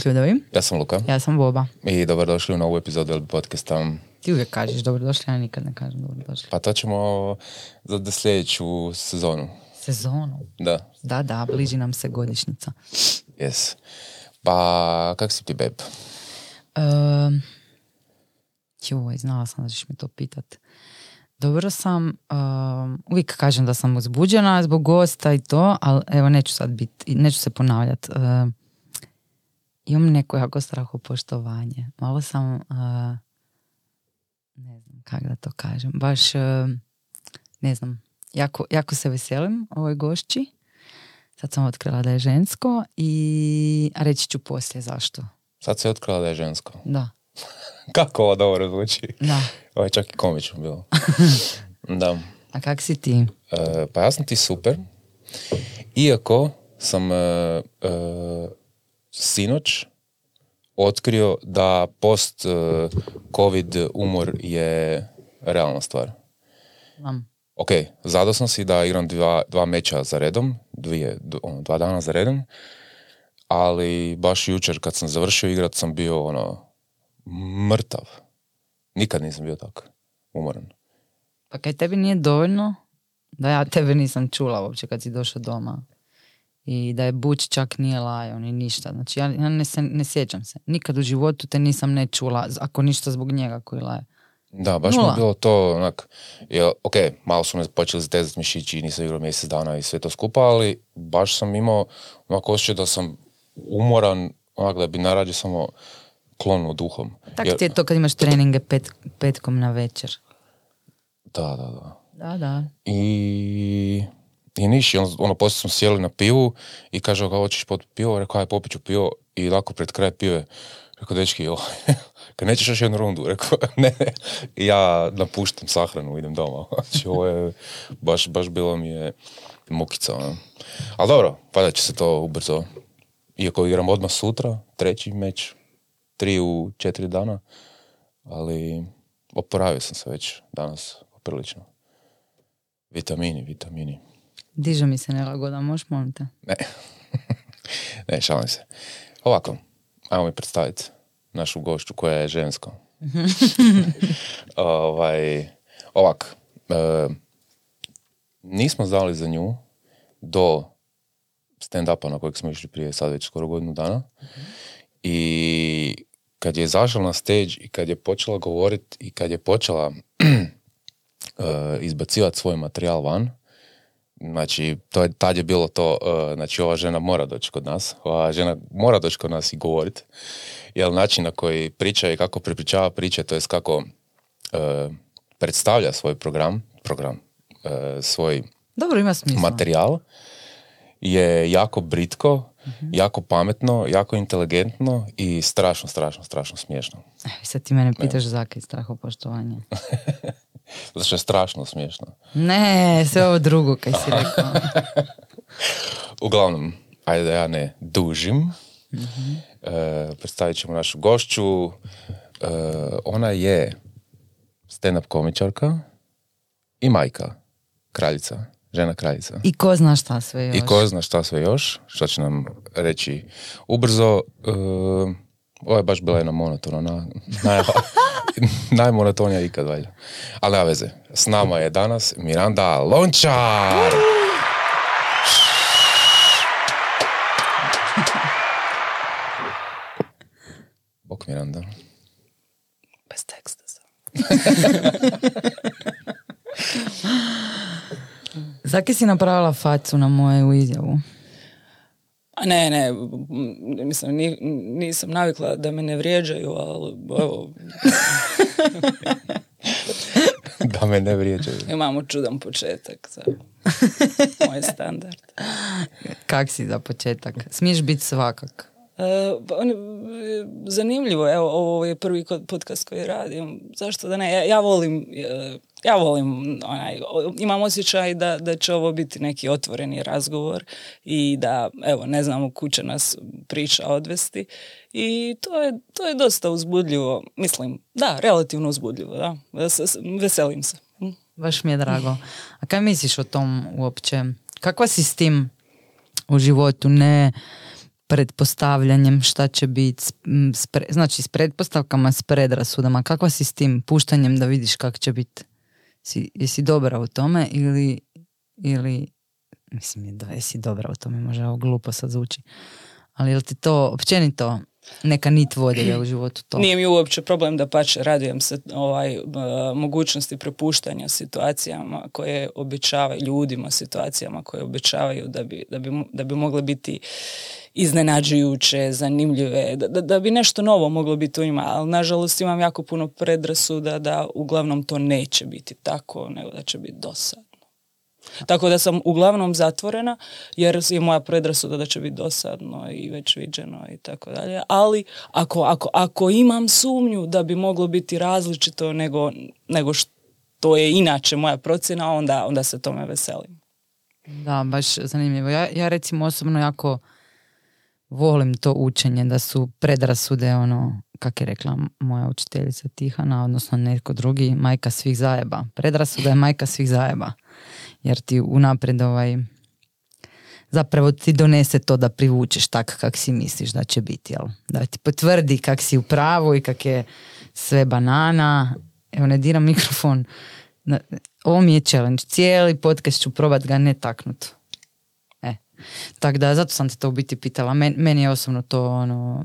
Bok ljudovi, Bok ljudovi, ja sam Luka ja sam Boba. i dobrodošli u novu epizodu podcasta. Ti uvijek kažeš dobrodošli, ja nikad ne kažem dobrodošli. Pa to ćemo za sljedeću sezonu. Sezonu. Da, Da, da, bliži nam se godišnjica. yes. Pa, kak si ti, beb? Um, joj, znala sam da ćeš mi to pitat. Dobro sam, um, uvijek kažem da sam uzbuđena zbog gosta i to, ali evo neću sad biti, neću se ponavljat. Um, imam neko jako strahopoštovanje. Malo sam, uh, ne znam kako da to kažem, baš, uh, ne znam, jako, jako se veselim ovoj gošći. Sad sam otkrila da je žensko i a reći ću poslije zašto. Sad se otkrila da je žensko. Da, Kako ovo dobro zvuči? da. Ovo je čak i komično bilo. da. A kak si ti? E, pa ja sam ti super. Iako sam e, e, sinoć otkrio da post e, covid umor je realna stvar. Znam. Ok, zadao sam si da igram dva, dva meča za redom, dvije, ono, dva dana za redom, ali baš jučer kad sam završio igrat sam bio ono mrtav. Nikad nisam bio tako umoran. Pa kaj tebi nije dovoljno da ja tebe nisam čula uopće kad si došao doma i da je Buć čak nije lajao ni ništa. Znači ja, ja ne, se, ne sjećam se. Nikad u životu te nisam ne čula, ako ništa zbog njega koji laje. Da, baš mi Nula. je bilo to onak, jel, ok, malo su me počeli zatezati mišići i nisam igrao mjesec dana i sve to skupa, ali baš sam imao onako osjećaj da sam umoran, onak da bi narađe samo klonuo duhom. Tako Jer- ti je to kad imaš treninge pet, petkom na večer. Da, da, da. Da, da. I, i niš, i on, ono, poslije smo sjeli na pivu i kaže, kao hoćeš popiti pivo, rekao, aj popit ću pivo i lako pred kraj pive, rekao, dečki, jo, kad nećeš još jednu rundu, rekao, ne, ne, ja napuštam sahranu, idem doma, znači ovo je, baš, baš bilo mi je mukica, ono. Ali dobro, valjda će se to ubrzo, iako igram odmah sutra, treći meč, tri u četiri dana, ali oporavio sam se već danas, poprilično. Vitamini, vitamini. Diže mi se nelagoda, možeš molim te? Ne, ne, šalim se. Ovako, ajmo mi predstaviti našu gošću koja je žensko. ovaj, ovak, e, nismo znali za nju do stand-upa na kojeg smo išli prije sad već skoro godinu dana. I kad je izašla na stage i kad je počela govoriti i kad je počela e, izbacivati svoj materijal van, Znači, to je, tad je bilo to, uh, znači ova žena mora doći kod nas, ova žena mora doći kod nas i govorit, jer način na koji priča i kako prepričava priče, to jest kako uh, predstavlja svoj program, program, uh, svoj Dobro, ima smisla. materijal, je jako britko, jako pametno, jako inteligentno i strašno, strašno, strašno smiješno. Evo, sad ti mene pitaš zakaj strahopoštovanje. Zato što je strašno smiješno. Ne, sve ovo drugo kaj si rekao. Uglavnom, ajde da ja ne dužim. E, predstavit ćemo našu gošću. E, ona je stand-up komičarka i majka, kraljica, žena kraljica. I ko zna šta sve još. I ko zna šta sve još, što će nam reći ubrzo. E, ovo je baš bila jedna monotona, na, naj, najmonotonija ikad valjda. Ali nema veze, s nama je danas Miranda Lončar! Bok Miranda. Bez teksta sam. Zakaj si napravila facu na moju izjavu? A ne, ne, mislim, ni- nisam navikla da me ne vrijeđaju, ali evo, da me ne vrijeđaju. imamo čudan početak za moj standard. Kak si za početak? Smiješ biti svakak. E, pa zanimljivo, evo, ovo je prvi kod- podcast koji radim. Zašto da ne? Ja, ja volim, e, ja volim, onaj, imam osjećaj da, da će ovo biti neki otvoreni razgovor i da, evo, ne znamo kuće nas priča odvesti i to je, to je dosta uzbudljivo, mislim, da, relativno uzbudljivo, da, veselim se. Hm. Baš mi je drago. A kaj misliš o tom uopće? Kakva si s tim u životu? Ne, pretpostavljanjem šta će biti, znači s pretpostavkama, s predrasudama. Kakva si s tim puštanjem da vidiš kak će biti? Si, jesi dobra u tome ili, ili mislim, je da, jesi dobra u tome, možda ovo glupo sad zvuči. Ali jel ti to općenito neka nit vodilja u životu to? Nije mi uopće problem da pač radujem se ovaj, e, mogućnosti prepuštanja situacijama koje obećavaju, ljudima situacijama koje obećavaju da bi, da bi, da bi mogle biti iznenađujuće, zanimljive, da, da, da bi nešto novo moglo biti u njima, ali nažalost imam jako puno predrasuda da uglavnom to neće biti tako, nego da će biti dosadno. Tako da sam uglavnom zatvorena jer je moja predrasuda da će biti dosadno i već viđeno i tako dalje. Ali ako, ako, ako imam sumnju da bi moglo biti različito nego, nego što je inače moja procjena, onda, onda se tome veselim. Da, baš zanimljivo. Ja, ja recimo osobno jako volim to učenje da su predrasude ono, kak je rekla moja učiteljica Tihana, odnosno netko drugi, majka svih zajeba. Predrasuda je majka svih zajeba. Jer ti unaprijed ovaj, zapravo ti donese to da privučeš tak kak si misliš da će biti, jel? Da ti potvrdi kak si u pravu i kak je sve banana. Evo, ne diram mikrofon. Ovo mi je challenge. Cijeli podcast ću probat ga ne taknut. E. Tako da, zato sam te to u biti pitala. Men, meni je osobno to ono...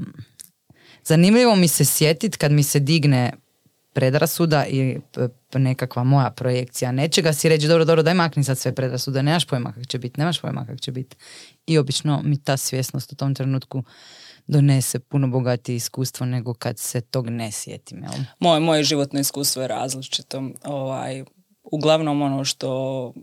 Zanimljivo mi se sjetit kad mi se digne predrasuda i nekakva moja projekcija nečega si reći dobro, dobro, daj makni sad sve predrasude, nemaš pojma kak će biti, nemaš pojma kak će biti. I obično mi ta svjesnost u tom trenutku donese puno bogatije iskustvo nego kad se tog ne sjetim. Jel? Moje, moje životno iskustvo je različito. Ovaj, uglavnom ono što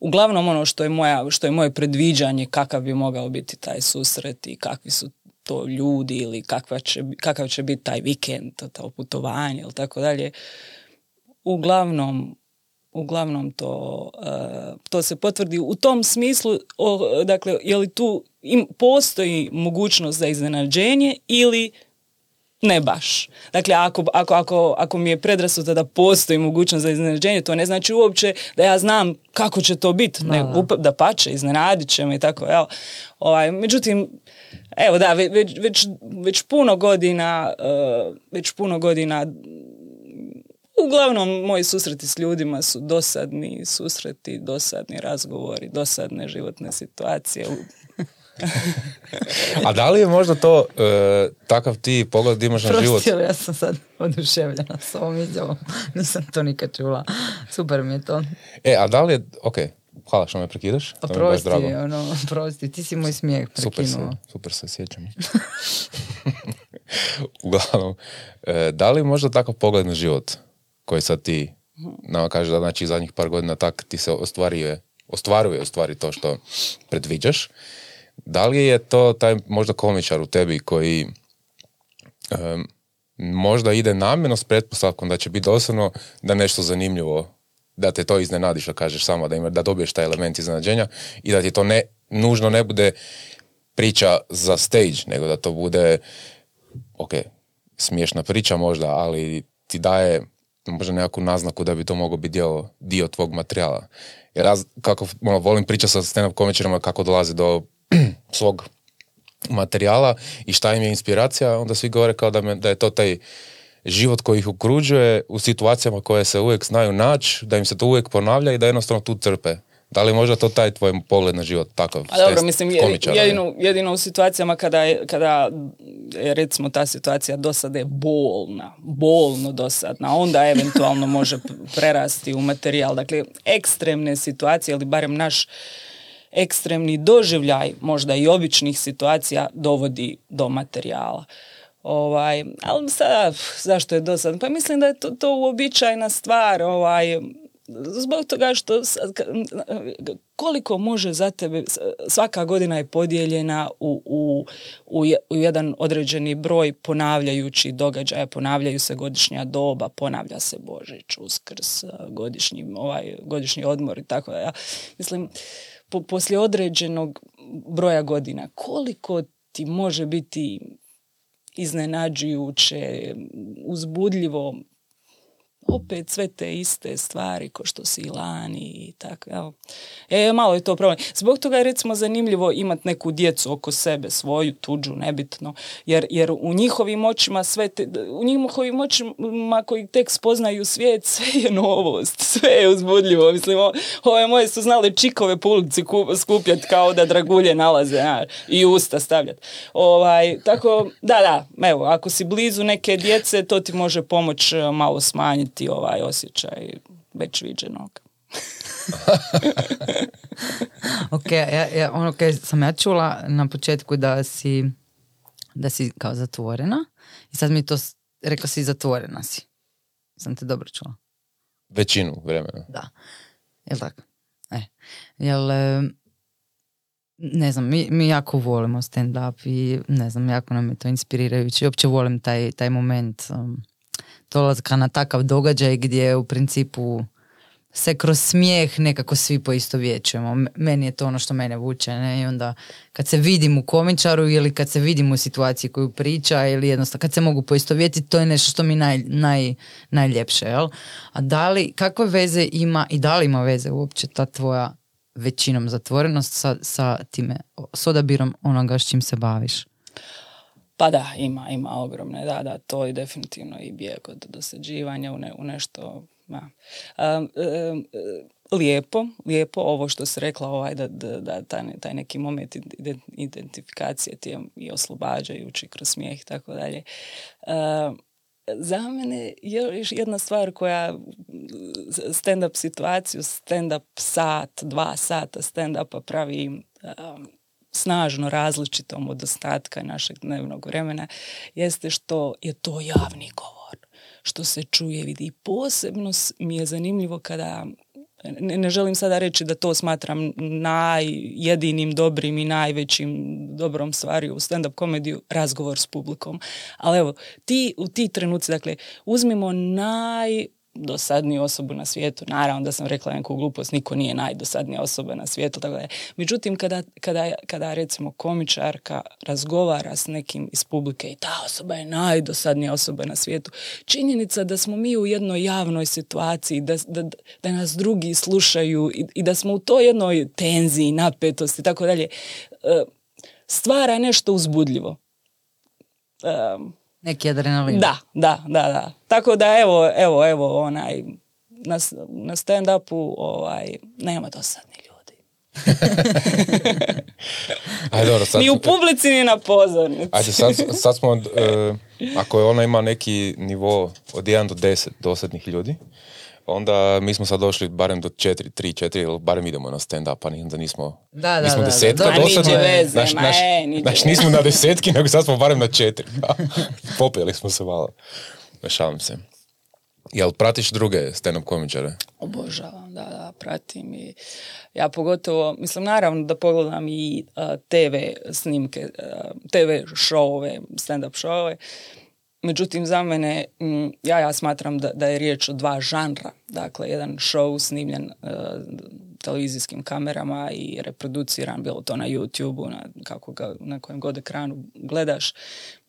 uglavnom ono što je, moja, što je moje predviđanje kakav bi mogao biti taj susret i kakvi su to ljudi ili kakva će, kakav će biti taj vikend, to, to putovanje ili tako dalje. Uglavnom, uglavnom to, eh, to se potvrdi u tom smislu, o, dakle, je li tu im, postoji mogućnost za iznenađenje ili ne baš. Dakle, ako, ako, ako, ako mi je predrasuda da postoji mogućnost za iznenađenje, to ne znači uopće da ja znam kako će to biti. Ne, Da, da. pače, iznenadit će me i tako, jel? Ovaj, međutim, evo da, ve- već, već, već puno godina, eh, već puno godina Uglavnom, moji susreti s ljudima su dosadni susreti, dosadni razgovori, dosadne životne situacije. A da li je možda to e, takav ti pogled imaš na život? Prosti, ja sam sad oduševljena s ovom izjavom. Nisam to nikad čula. Super mi je to. E, a da li je, ok, hvala što me prekidaš, baš Oprosti, drago. ono, prosti, ti si moj smijeh Super se, prekinuo. super se sjećam. Uglavnom, e, da li možda takav pogled na život koji sad ti nama kaže da znači zadnjih par godina tak ti se ostvaruje, ostvaruje u stvari to što predviđaš. Da li je to taj možda komičar u tebi koji em, možda ide namjerno s pretpostavkom da će biti dosadno da nešto zanimljivo da te to iznenadi što kažeš sama, da, da dobiješ taj element iznenađenja i da ti to ne, nužno ne bude priča za stage, nego da to bude ok, smiješna priča možda, ali ti daje možda nekakvu naznaku da bi to mogao biti dio, dio tvog materijala. Jer ja, kako ono, volim pričati sa stand-up komičarima kako dolaze do svog materijala i šta im je inspiracija, onda svi govore kao da, me, da je to taj život koji ih okružuje u situacijama koje se uvijek znaju naći, da im se to uvijek ponavlja i da jednostavno tu trpe. Da li je možda to taj tvoj pogled na život takav? A dobro, mislim, je- jedino, jedino u situacijama kada je, kada je recimo ta situacija dosade bolna, bolno dosadna, onda eventualno može prerasti u materijal. Dakle, ekstremne situacije, ili barem naš ekstremni doživljaj možda i običnih situacija dovodi do materijala. Ovaj, ali sada, zašto je dosadno? Pa mislim da je to, to uobičajena stvar, ovaj, zbog toga što koliko može za tebe, svaka godina je podijeljena u, u, u jedan određeni broj ponavljajući događaja, ponavljaju se godišnja doba, ponavlja se Božić, Uskrs, godišnji, ovaj, godišnji odmor i tako da. Ja mislim, po, poslije određenog broja godina, koliko ti može biti iznenađujuće, uzbudljivo, opet sve te iste stvari ko što si i lani i tako. E, malo je to problem. Zbog toga je recimo zanimljivo imati neku djecu oko sebe, svoju, tuđu, nebitno. Jer, jer u njihovim očima sve te, u njihovim očima koji tek spoznaju svijet, sve je novost, sve je uzbudljivo. Mislim, ove moje su znale čikove po ulici ku- skupljati kao da dragulje nalaze znaš, i usta stavljati. Ovaj, tako, da, da, evo, ako si blizu neke djece, to ti može pomoći e, malo smanjiti ovaj osjećaj već viđenog. Ok, ja, ja, ono kaj sam ja čula na početku da si, da si kao zatvorena i sad mi to, rekla si zatvorena si. Sam te dobro čula. Većinu vremena. Da. Jel tako? E. Jel, ne znam, mi, mi jako volimo stand-up i ne znam, jako nam je to inspirirajuće. I uopće volim taj, taj moment um, dolaska na takav događaj gdje u principu se kroz smijeh nekako svi poistovjećujemo. Meni je to ono što mene vuče. Ne? I onda kad se vidim u komičaru ili kad se vidim u situaciji koju priča ili jednostavno kad se mogu poistovjetiti, to je nešto što mi naj, naj, najljepše. Jel? A da li, kakve veze ima i da li ima veze uopće ta tvoja većinom zatvorenost sa, sa time, s odabirom onoga s čim se baviš? Pa da, ima, ima ogromne, da, da, to je definitivno i bijeg od dosađivanja u, ne, u nešto, da. Um, um, lijepo, lijepo ovo što si rekla, ovaj, da, da, da taj, taj neki moment ide- identifikacije ti je i oslobađajući kroz smijeh i tako dalje. Za mene je još jedna stvar koja stand-up situaciju, stand-up sat, dva sata stand-upa pravi um, snažno različitom od ostatka našeg dnevnog vremena jeste što je to javni govor, što se čuje, vidi. I posebno mi je zanimljivo kada ne, ne želim sada reći da to smatram najjedinim dobrim i najvećim dobrom stvari u stand-up komediju, razgovor s publikom. Ali evo, ti u ti trenuci, dakle, uzmimo naj dosadniju osobu na svijetu. Naravno da sam rekla neku glupost, niko nije najdosadnija osoba na svijetu. Tako da. Međutim, kada, kada, kada recimo komičarka razgovara s nekim iz publike i ta osoba je najdosadnija osoba na svijetu, činjenica da smo mi u jednoj javnoj situaciji, da, da, da nas drugi slušaju i, i da smo u toj jednoj tenziji, napetosti i tako dalje, e, stvara nešto uzbudljivo. Um, Neki adrenalin. da, da, da, da. Tako da evo, evo, evo, onaj, na, na stand-upu ovaj, nema dosadni ljudi. Ajde, dobro, sad, Ni u publici, ni na pozornici. ajde, sad, sad smo, e, ako je ona ima neki nivo od 1 do 10 dosadnih ljudi, onda mi smo sad došli barem do 4, 3, 4, ili barem idemo na stand-up, a ni- onda nismo, Da, da, nismo da, da. desetka Da, niđe dosadni. veze, Znaš, ma znaš, e, veze. nismo na desetki, nego sad smo barem na četiri. Popeli smo se malo. Šalim se. Jel pratiš druge stand-up komičare? Obožavam, da, da, pratim i ja pogotovo, mislim naravno da pogledam i a, TV snimke, a, TV šovove, stand-up šovove, međutim za mene, mm, ja, ja smatram da, da je riječ o dva žanra, dakle jedan show snimljen a, televizijskim kamerama i reproduciran, bilo to na YouTube-u, na, kako ga, na kojem god ekranu gledaš.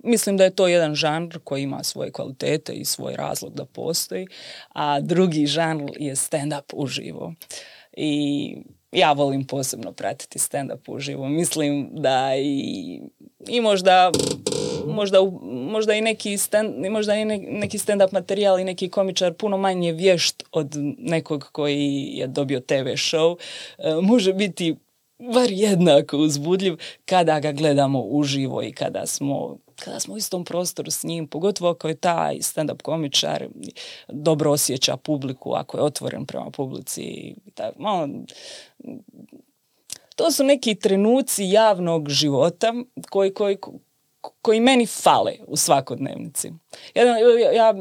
Mislim da je to jedan žanr koji ima svoje kvalitete i svoj razlog da postoji, a drugi žanr je stand-up uživo. I ja volim posebno pratiti stand-up uživo. Mislim da i, i možda, možda, možda i neki stand, možda i ne- neki stand-up materijal i neki komičar puno manje vješt od nekog koji je dobio TV show. E, može biti bar jednako uzbudljiv kada ga gledamo uživo i kada smo kada smo u istom prostoru s njim, pogotovo ako je taj stand-up komičar dobro osjeća publiku, ako je otvoren prema publici. tako, malo, to su neki trenuci javnog života koji, koji, koji meni fale u svakodnevnici. Jedan, ja, ja,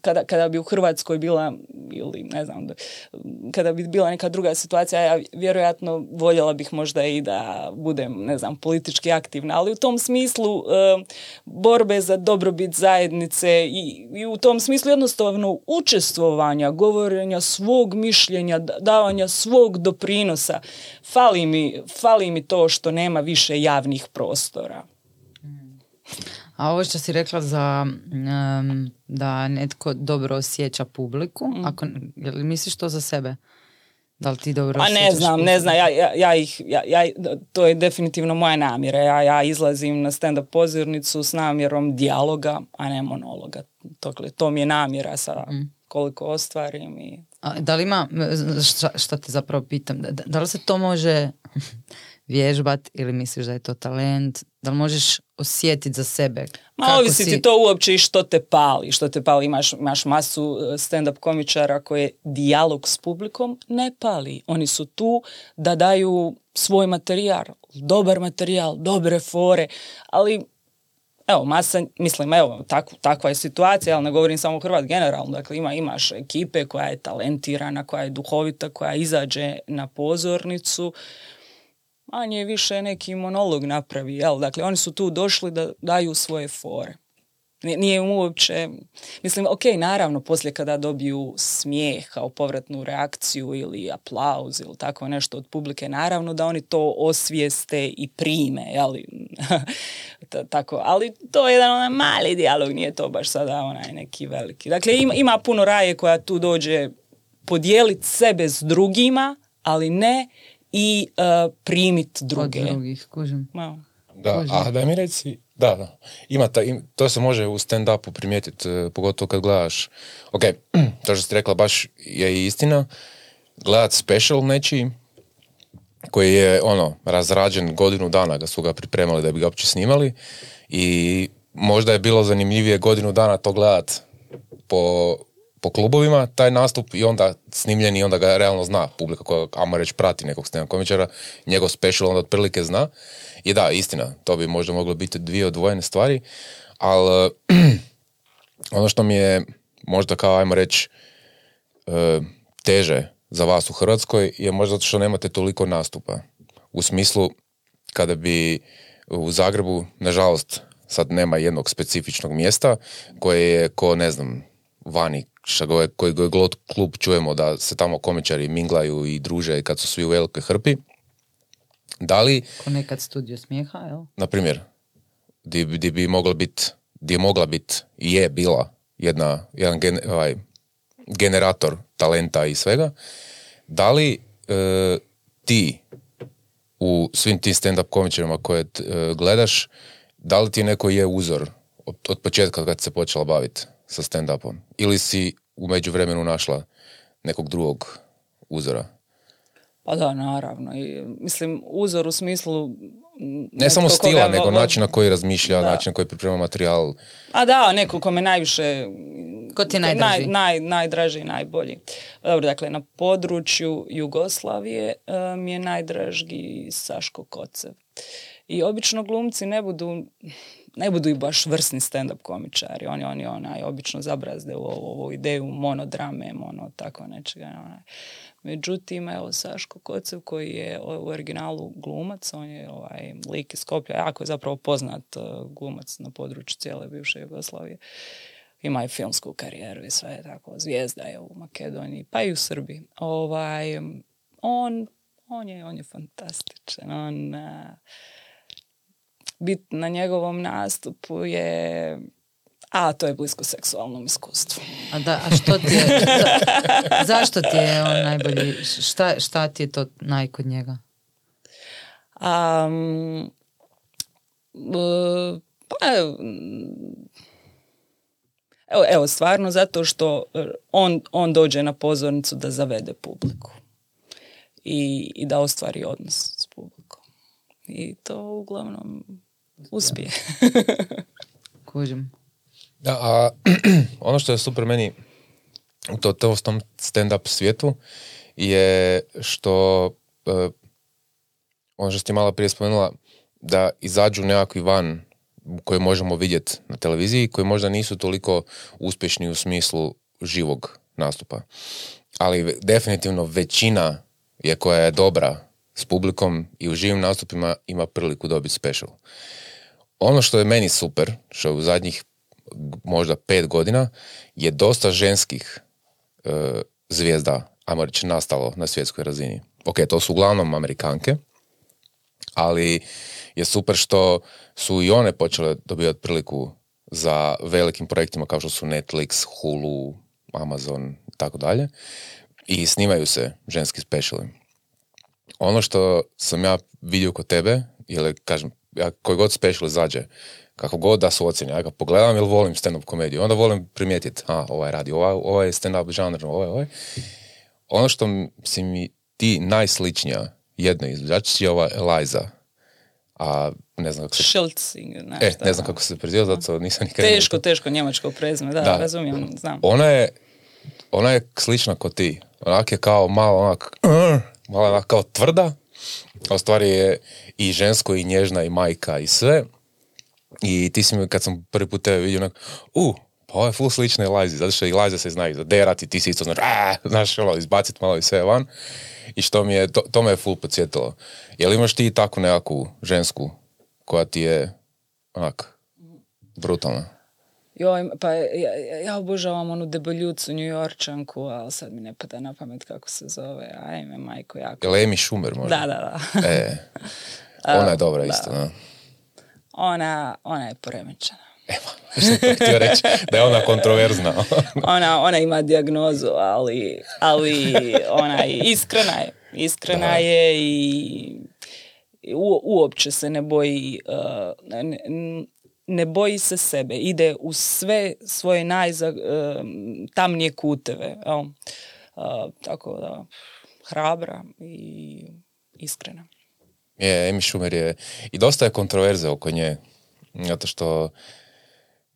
kada, kada bi u Hrvatskoj bila, ili ne znam, da- kada bi bila neka druga situacija, ja vjerojatno voljela bih možda i da budem, ne znam, politički aktivna, ali u tom smislu e, borbe za dobrobit zajednice i, i u tom smislu jednostavno učestvovanja, govorenja svog mišljenja, da- davanja svog doprinosa, fali mi, fali mi to što nema više javnih prostora. A ovo što si rekla za em, da netko dobro osjeća publiku, Mm. ako, jel misliš to za sebe? Da li ti dobro A ne osjećaš znam, ne znam, ja, ja, ja ih, ja, ja, to je definitivno moja namjera. Ja, ja izlazim na stand-up pozornicu s namjerom dijaloga, a ne monologa. Dakle, to mi je namjera sa koliko ostvarim i A, da li ima, šta, šta te zapravo pitam, da, da li se to može vježbat ili misliš da je to talent? Da li možeš osjetiti za sebe? Ma kako ovisi si- ti to uopće i što te pali. Što te pali, imaš, imaš masu e, stand-up komičara koje dijalog s publikom ne pali. Oni su tu da daju svoj materijal, dobar materijal, dobre fore, ali evo, masa, mislim, evo, tak, takva je situacija, ali ne govorim samo Hrvat generalno, dakle ima, imaš ekipe koja je talentirana, koja je duhovita, koja izađe na pozornicu, manje više neki monolog napravi, jel? Dakle, oni su tu došli da daju svoje fore. Nije- im uopće, mislim, ok, naravno, poslije kada dobiju smijeh kao povratnu reakciju ili aplauz ili tako nešto od publike, naravno da oni to osvijeste i prime? Ta- tako, ali to je jedan onaj mali dijalog, nije to baš sada onaj neki veliki. Dakle, ima puno raje koja tu dođe podijeliti sebe s drugima, ali ne i uh, primit Od druge. drugih, kužim. Ma, Da, Kužim. a daj mi reci, da, da, ima ta, im- to se može u stand-upu primijetiti, e, pogotovo kad gledaš, ok, to što ste rekla baš je i istina, gledat special nečiji, koji je ono, razrađen godinu dana ga su ga pripremali da bi ga uopće snimali i možda je bilo zanimljivije godinu dana to gledat po, po klubovima, taj nastup i onda snimljen i onda ga realno zna publika koja, ajmo reći, prati nekog stand komičara, njegov special onda otprilike zna. I da, istina, to bi možda moglo biti dvije odvojene stvari, ali ono što mi je možda kao, ajmo reći, e, teže za vas u Hrvatskoj je možda zato što nemate toliko nastupa. U smislu, kada bi u Zagrebu, nažalost, sad nema jednog specifičnog mjesta koje je ko, ne znam, vani, šta go je, koji go je glot klub čujemo da se tamo komičari minglaju i druže kad su svi u velikoj hrpi. Da li, Ko nekad studio smijeha, jel? na primjer, di, di bi mogla biti, di je mogla biti i je bila jedna, jedan gen, ovaj, generator talenta i svega, da li e, ti u svim tim stand-up komičarima koje t- e, gledaš, da li ti neko je uzor od, od početka kad se počela baviti sa stand-upom? Ili si u međuvremenu našla nekog drugog uzora? Pa da, naravno. I, mislim, uzor u smislu... Ne samo stila, nego vo- način na koji razmišlja, Da. način na koji priprema materijal. A da, neko ko me najviše... Ko ti je naj, najdraži? naj, najdraži i najbolji. Dobro, dakle, na području Jugoslavije e, mi je najdraži Saško Kocev. I obično glumci ne budu ne budu i baš vrsni stand-up komičari. Oni, oni onaj, obično zabrazde u ovu, ideju monodrame, mono tako nečega. Onaj. Međutim, evo, Saško Kocev koji je u originalu glumac, on je ovaj, lik iz Skoplja, jako je zapravo poznat uh, glumac na području cijele bivše Jugoslavije. Ima i filmsku karijeru i sve tako, zvijezda je u Makedoniji, pa i u Srbiji. Ovaj, on, on, je, on je fantastičan. On, uh, bit na njegovom nastupu je a to je blisko seksualnom iskustvu. A, da, a što ti je, za- zašto ti je on najbolji, šta, šta ti je to naj kod njega? Um, pa, evo, evo, stvarno zato što on, on dođe na pozornicu da zavede publiku i, i da ostvari odnos s publikom. I to uglavnom uspije. Kužim. Da, a ono što je super meni u to, to, tom stand-up svijetu je što e, ono što ste malo prije spomenula da izađu nekakvi van koje možemo vidjeti na televiziji koji možda nisu toliko uspješni u smislu živog nastupa. Ali definitivno većina je koja je dobra s publikom i u živim nastupima ima priliku dobiti special. Ono što je meni super, što je u zadnjih možda pet godina, je dosta ženskih e, zvijezda, ajmo reći, nastalo na svjetskoj razini. Ok, to su uglavnom Amerikanke, ali je super što su i one počele dobivati priliku za velikim projektima kao što su Netflix, Hulu, Amazon i tako dalje. I snimaju se ženski speciali. Ono što sam ja vidio kod tebe, ili kažem, ja koji god special izađe, kako god da su ocjene, ja ga pogledam jer volim stand-up komediju, onda volim primijetiti, a, ovaj radi, ovaj, ovaj stand-up žanr, ovaj, ovaj. Ono što si mi ti najsličnija jedna izvođačica je ova Eliza, a ne znam kako se... Schiltzing, znaš E, ne znam kako se preziva, zato nisam nikad... Teško, teško njemačko prezime, da, Da. razumijem, znam. Ona je, ona je slična kod ti. Onak je kao malo onak, malo onak kao tvrda, a u stvari je i žensko i nježna i majka i sve. I ti si mi, kad sam prvi put tebe vidio, onak, u, pa ovo je full slična Elizi, zato što Eliza se znaju zaderati, ti si isto znaš, "A", znaš, ono, izbacit malo i sve van. I što mi je, to, to me je full podsjetilo. Jel imaš ti takvu nekakvu žensku koja ti je, onak, brutalna? Joj, pa ja, ja, ja obožavam onu debeljucu New Yorkčanku, ali sad mi ne pada na pamet kako se zove. Ajme, majko, jako. Jel Amy Schumer možda? Da, da, da. E, ona je dobra da. isto, da. Ona, ona je poremećena. Što sam to htio reći, da je ona kontroverzna. Ona, ona ima dijagnozu, ali, ali ona je iskrena je. Iskrena Da. je i u, uopće se ne boji uh, ne, ne boji se sebe. Ide u sve svoje najtamnije kuteve. Jel? Uh, tako da, hrabra i iskrena. Je, Amy Schumer je, i dosta je kontroverze oko nje, zato što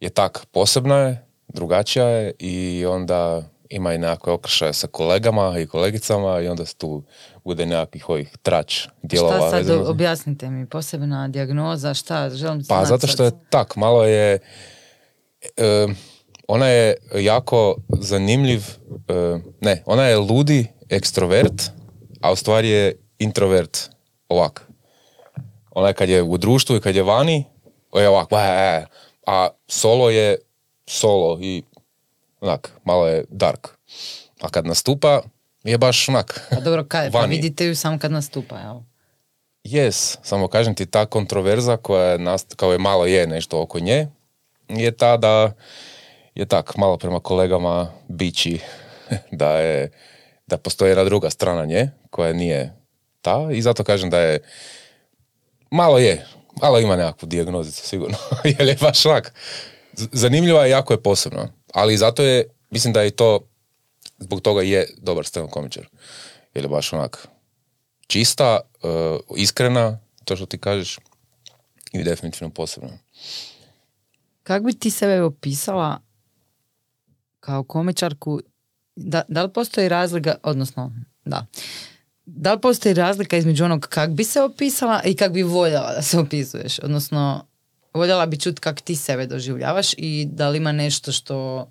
je tak, posebna je, drugačija je i onda ima i nekakve okršaje sa kolegama i kolegicama i onda se tu bude nekakvih ovih trač dijelova. Šta sad, vezano objasnite mi, posebna dijagnoza, šta, želim Pa zato što je tak, malo je, e, ona je jako zanimljiv, e, ne, ona je ludi ekstrovert, a u stvari je introvert ovak. Ona je kad je u društvu i kad je vani, je ovak, "Ba, e", a solo je solo i onak, malo je dark. A kad nastupa, je baš onak, Pa dobro, kaj, pa vani. vidite ju samo kad nastupa, jel? Jes, samo kažem ti ta kontroverza koja je nast- kao je malo je nešto oko nje, je ta da je tak malo prema kolegama bići da je da postoji jedna druga strana nje koja nije ta i zato kažem da je malo je, malo ima nekakvu dijagnozicu sigurno, jer je baš onak zanimljiva i jako je posebna, ali zato je, mislim da je to zbog toga je dobar stand komičar, jer je baš onak čista, uh, iskrena, to što ti kažeš, i definitivno posebno. Kako bi ti sebe opisala kao komičarku? Da, da li postoji razlika, odnosno, da. Da li postoji razlika između onog kak bi se opisala i kak bi voljela da se opisuješ? Odnosno, voljela bi čuti kak ti sebe doživljavaš i da li ima nešto što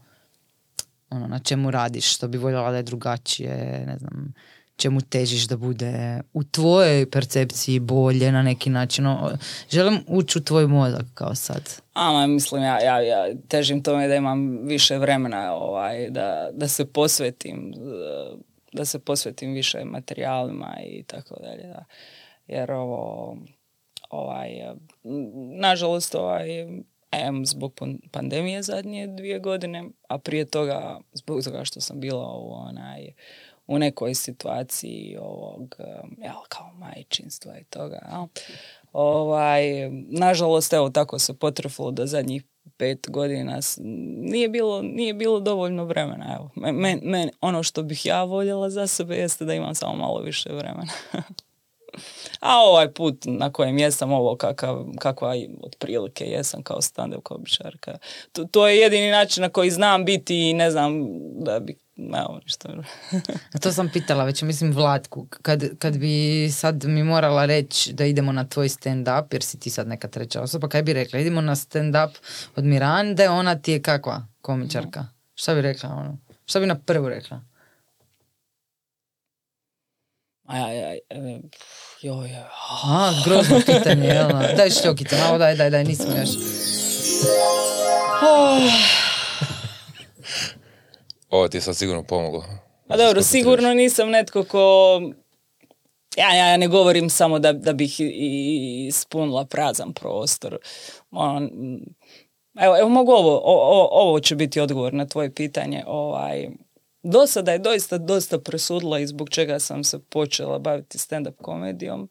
ono, na čemu radiš, što bi voljela da je drugačije, ne znam, čemu težiš da bude u tvojoj percepciji bolje na neki način. O, Želim ući u tvoj mozak kao sad. Ama, mislim, ja, ja, ja težim tome da imam više vremena ovaj, da, da se posvetim da se posvetim više materijalima i tako dalje. Da. Jer ovo, ovaj, nažalost, ovaj, em, zbog pan- pandemije zadnje dvije godine, a prije toga zbog toga što sam bila u onaj u nekoj situaciji ovog, jel, kao majčinstva i toga, jel? Ovaj, nažalost, evo, tako se potrefilo da zadnjih pet godina nije bilo, nije bilo dovoljno vremena. Evo. Men, men- ono što bih ja voljela za sebe jeste da imam samo malo više vremena. A ovaj put na kojem jesam ovo kakav, kakva otprilike jesam kao stand-up komičarka. To, to je jedini način na koji znam biti i ne znam da bi, evo ništa. A to sam pitala već, mislim Vlatku, kad, kad bi sad mi morala reći da idemo na tvoj stand-up, jer si ti sad neka treća osoba, kaj bi rekla, idemo na stand-up od Mirande, ona ti je kakva komičarka? Šta bi rekla ono? Šta bi na prvu rekla? Aj, aj, aj, e, joj, joj, A, grozno pitanje, jel? da? Daj šljokice, malo daj, daj, daj, nisam još. Ovo ti je sad sigurno pomoglo. A dobro, sigurno nisam netko ko ja, ja ne govorim samo da, da bih ispunila prazan prostor. On, evo, evo mogu ovo, o, ovo će biti odgovor na tvoje pitanje. Ovaj, do sada je doista dosta presudila i zbog čega sam se počela baviti stand-up komedijom.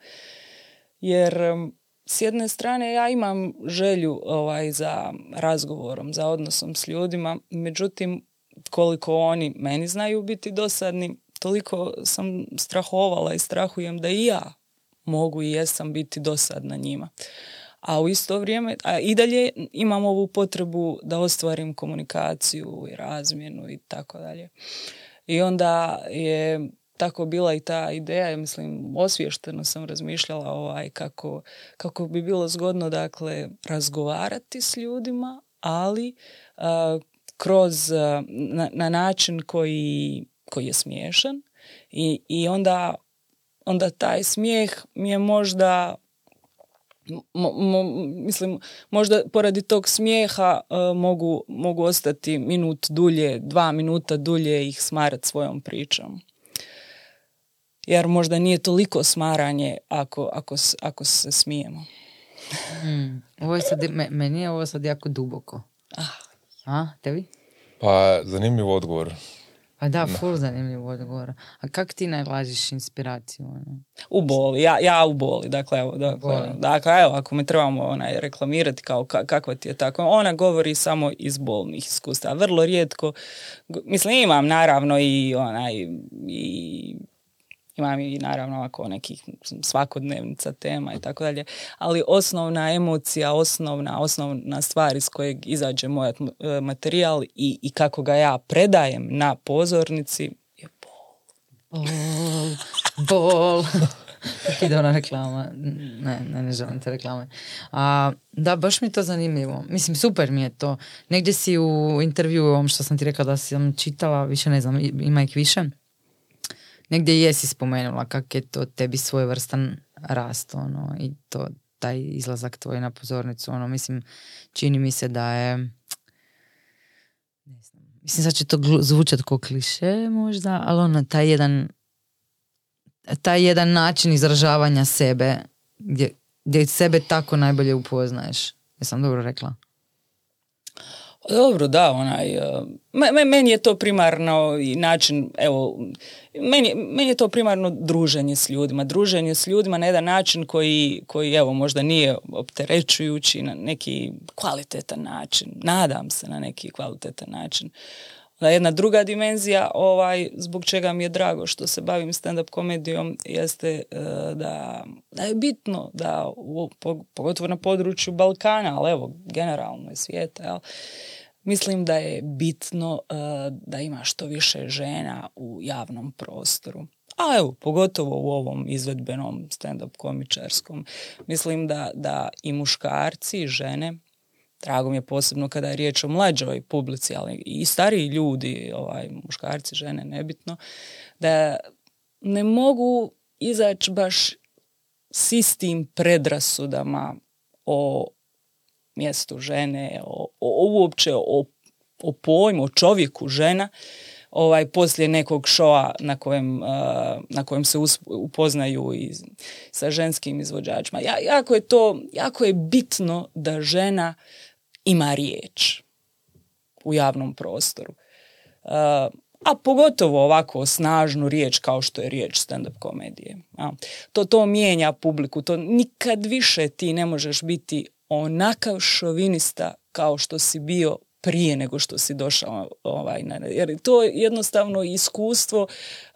Jer s jedne strane ja imam želju ovaj, za razgovorom, za odnosom s ljudima, međutim koliko oni meni znaju biti dosadni, toliko sam strahovala i strahujem da i ja mogu i jesam biti dosadna njima. A u isto vrijeme, a i dalje imam ovu potrebu da ostvarim komunikaciju i razmjenu i tako dalje. I onda je tako bila i ta ideja, ja mislim, osvješteno sam razmišljala ovaj, kako, kako bi bilo zgodno dakle razgovarati s ljudima, ali kroz na, na način koji, koji je smiješan i, i onda, onda taj smijeh mi je možda mislim, možda poradi tog smijeha mogu, mogu ostati minut dulje, dva minuta dulje ih smarati svojom pričom jer možda nije toliko smaranje ako, ako, ako se smijemo. Mm. Ovo je sad, meni je ovo sad jako duboko. Ah. A, tebi? Pa, zanimljiv odgovor. Pa da, full zanimljiv odgovor. A kak ti najlažiš inspiraciju? Ono? U boli, ja, ja u boli. Dakle, evo, dakle, dakle, evo, ako me trebamo onaj, reklamirati kao kakva ti je tako, ona govori samo iz bolnih iskustva. Vrlo rijetko, mislim, imam naravno i onaj, i imam i naravno ovako nekih svakodnevnica tema i tako dalje, ali osnovna emocija, osnovna, osnovna stvar iz kojeg izađe moj e, materijal i, i kako ga ja predajem na pozornici je bol. Bol, bol. Ide ona reklama. Ne, ne, ne želim te reklame. A, da, baš mi je to zanimljivo. Mislim, super mi je to. Negdje si u intervju ovom što sam ti rekla da sam čitala, više ne znam, ima ih više negdje jesi spomenula kak je to tebi svojevrstan rast ono, i to taj izlazak tvoj na pozornicu ono mislim čini mi se da je ne znam, mislim sad će to zvučat kao kliše možda ali ono taj jedan taj jedan način izražavanja sebe gdje, gdje sebe tako najbolje upoznaješ. Jesam dobro rekla dobro, da, onaj, e, meni je to primarno način, evo, meni, meni je to primarno druženje s ljudima, druženje s ljudima na jedan način koji, koji evo, možda nije opterećujući na neki kvalitetan način, nadam se na neki kvalitetan način. Jedna druga dimenzija, ovaj, zbog čega mi je drago što se bavim stand-up komedijom, jeste e, da, da je bitno da, u, pogotovo na području Balkana, ali evo, generalno i svijeta, jel, Mislim da je bitno uh, da ima što više žena u javnom prostoru. A evo, pogotovo u ovom izvedbenom stand-up komičarskom. Mislim da, da i muškarci i žene, drago mi je posebno kada je riječ o mlađoj publici, ali i stariji ljudi, ovaj, muškarci, žene, nebitno, da ne mogu izaći baš s istim predrasudama o mjestu žene, o, o uopće o, o pojmu, o čovjeku žena, ovaj, poslije nekog šoa na kojem, na kojem se upoznaju i sa ženskim izvođačima. Ja, jako, je to, jako je bitno da žena ima riječ u javnom prostoru. a pogotovo ovako snažnu riječ kao što je riječ stand-up komedije. To, to mijenja publiku, to nikad više ti ne možeš biti onakav šovinista kao što si bio prije nego što si došao ovaj, jer to je jednostavno iskustvo,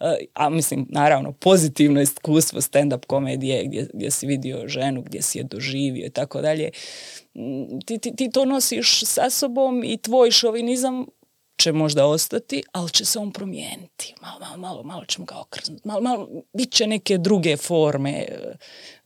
eh, a mislim naravno pozitivno iskustvo stand-up komedije gdje, gdje si vidio ženu, gdje si je doživio i tako dalje. Mm, ti, ti, ti to nosiš sa sobom i tvoj šovinizam će možda ostati, ali će se on promijeniti. Malo, malo, malo, malo ćemo ga okrznuti. Malo, malo, bit će neke druge forme eh,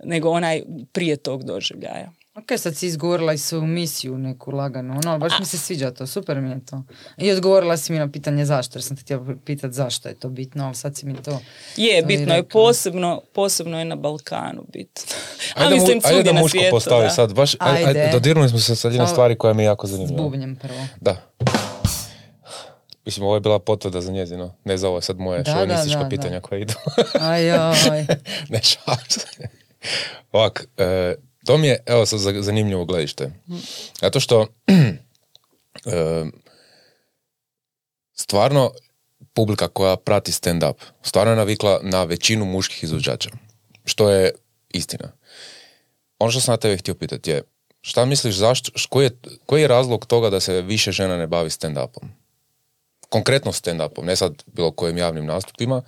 nego onaj prije tog doživljaja. Ok, sad si izgovorila i svoju misiju neku laganu, no, baš mi se sviđa to, super mi je to. I odgovorila si mi na pitanje zašto, jer sam te htjela pitati zašto je to bitno, ali sad si mi to... Je, bitno je, posebno, posebno je na Balkanu bitno. Ajde, mislim, ajde da muško postavi sad, baš, ajde. ajde. dodirnuli smo se sad jedne stvari koja mi je jako zanimljiva. S bubnjem prvo. Da. Mislim, ovo je bila potvrda za njezino, ne za ovo sad moje Da, šovinistička da, da, pitanja koja idu. Aj, aj. ne šalim se. Ovak, e, to mi je, evo sad za- zanimljivo gledište. Zato što e, stvarno publika koja prati stand-up stvarno je navikla na većinu muških izvođača. Što je istina. Ono što sam na tebe htio pitati je, šta misliš zašto, koji je, koji je razlog toga da se više žena ne bavi stand-upom? Konkretno stand-upom, ne sad bilo kojim javnim nastupima,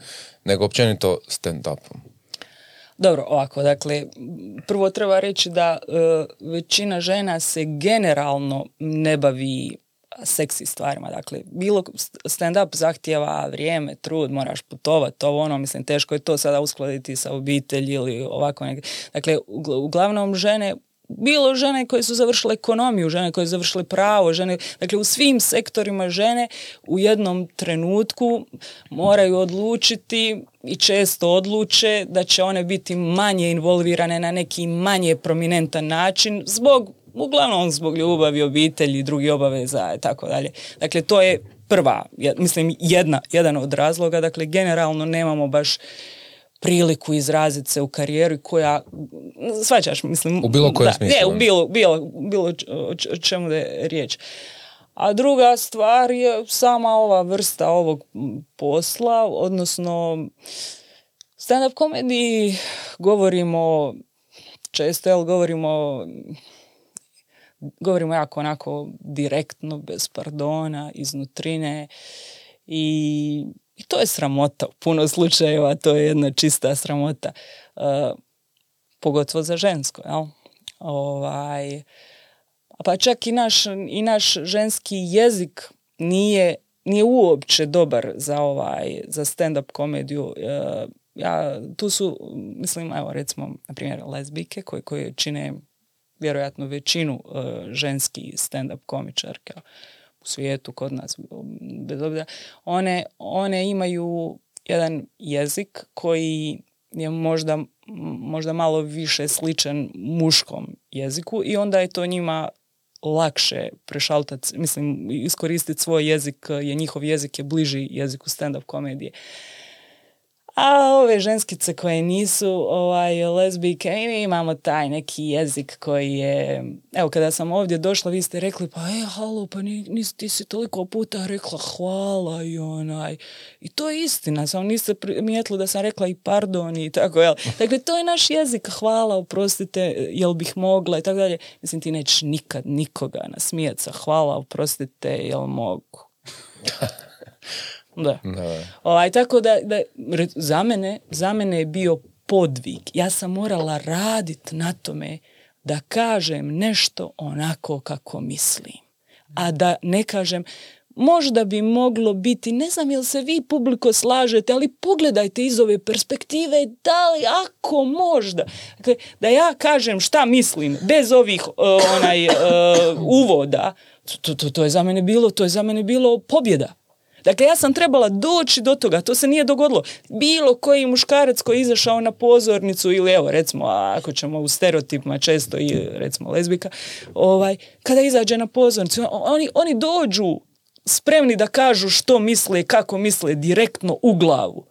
nego općenito stand-upom. Dobro, ovako, dakle, prvo treba reći da e, većina žena se generalno ne bavi seksi stvarima. Dakle, bilo stand-up zahtjeva vrijeme, trud, moraš putovati, ovo ono, mislim, teško je to sada uskladiti sa obitelji ili ovako neke. Dakle, ugl- uglavnom žene bilo žene koje su završile ekonomiju, žene koje su završile pravo, žene, dakle u svim sektorima žene u jednom trenutku moraju odlučiti i često odluče da će one biti manje involvirane na neki manje prominentan način zbog, uglavnom zbog ljubavi, obitelji, drugih obaveza i tako dalje. Dakle, to je prva, mislim, jedna, jedan od razloga, dakle, generalno nemamo baš priliku izraziti se u karijeri koja, svaćaš, mislim... U bilo kojem da, smislu, Ne, u bilo, bilo, bilo o čemu da je riječ. A druga stvar je sama ova vrsta ovog posla, odnosno stand-up komediji govorimo često, jel, govorimo govorimo jako onako direktno, bez pardona, iznutrine i, i to je sramota u puno slučajeva, to je jedna čista sramota. Uh, pogotovo za žensko, jel? Ovaj, pa čak i naš, i naš ženski jezik nije, nije uopće dobar za ovaj za stand-up komediju. E, ja, tu su, mislim, evo recimo, na primjer, lezbike koje, koje čine vjerojatno većinu e, ženski stand-up komičarka u svijetu, kod nas, bez obzira, one, one imaju jedan jezik koji je možda, možda malo više sličan muškom jeziku i onda je to njima lakše prešaltat, mislim, iskoristiti svoj jezik, jer njihov jezik je bliži jeziku stand-up komedije. A ove ženskice koje nisu ovaj, lezbijke, i mi imamo taj neki jezik koji je... Evo, kada sam ovdje došla, vi ste rekli, pa e, halo, pa ni, nisi, ti si toliko puta rekla hvala i onaj... I to je istina, samo niste primijetili da sam rekla i pardon i tako, jel? Dakle, to je naš jezik, hvala, oprostite, jel bih mogla i tako dalje. Mislim, ti nećeš nikad nikoga nasmijat sa hvala, oprostite, jel mogu. da. Da. Ovaj, tako da, da za, mene, za mene je bio podvig. Ja sam morala radit na tome da kažem nešto onako kako mislim. A da ne kažem, možda bi moglo biti, ne znam jel se vi publiko slažete, ali pogledajte iz ove perspektive, da li ako možda. Dakle, da ja kažem šta mislim, bez ovih uh, onaj uh, uvoda, to, to, to je za mene bilo, to je za mene bilo pobjeda. Dakle, ja sam trebala doći do toga, to se nije dogodilo. Bilo koji muškarac koji je izašao na pozornicu ili evo recimo, a ako ćemo u stereotipima često i recimo lezbika, ovaj, kada izađe na pozornicu, oni, oni dođu spremni da kažu što misle i kako misle direktno u glavu.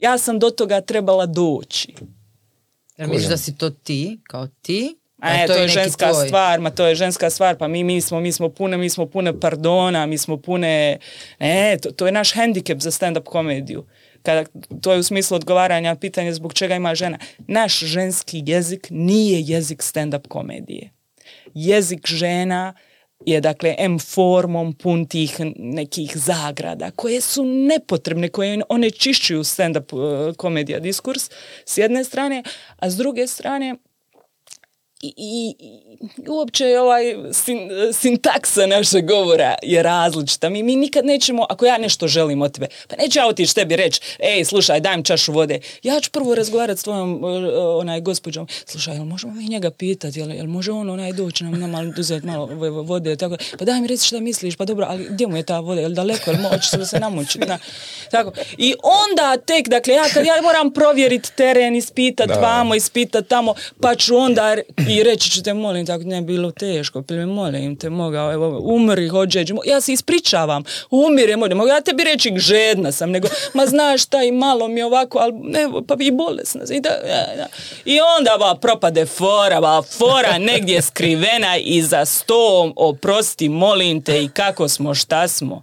Ja sam do toga trebala doći. Jer misliš da si to ti, kao ti? A ne, to, je ženska tvoj. stvar, ma to je ženska stvar, pa mi, mi, smo, mi smo pune, mi smo pune pardona, mi smo pune, ne, to, to je naš hendikep za stand-up komediju. Kada, to je u smislu odgovaranja na pitanje zbog čega ima žena. Naš ženski jezik nije jezik stand-up komedije. Jezik žena je dakle M formom pun tih nekih zagrada koje su nepotrebne, koje onečišćuju stand-up uh, komedija diskurs s jedne strane, a s druge strane i, i, i uopće ovaj sin, sintaksa našeg govora je različita. Mi, mi nikad nećemo, ako ja nešto želim od tebe, pa neću ja otići tebi reći, ej, slušaj, daj mi čašu vode. Ja ću prvo razgovarati s tvojom uh, onaj gospođom, slušaj, jel možemo mi njega pitati, jel, jel može on onaj doći nam uzeti malo vo- vo- vode, tako, pa daj mi reci šta misliš, pa dobro, ali gdje mu je ta voda, jel daleko, jel moći se da se namučiti, na, tako. I onda tek, dakle, ja kad ja moram provjeriti teren, ispitat Da. vamo, ispitat tamo, pa ću onda I reći ću te, molim, tako ne bilo teško, pili molim te, mogao, evo, umri, hođeđ, ja se ispričavam, umire, molim, mogu ja tebi reći žedna sam, nego, ma znaš šta i malo mi ovako, ali evo, pa i bolesna sam, i, da, da, da. I onda ba, propade fora, ba, fora negdje skrivena iza stolom, oprosti, molim te, i kako smo, šta smo.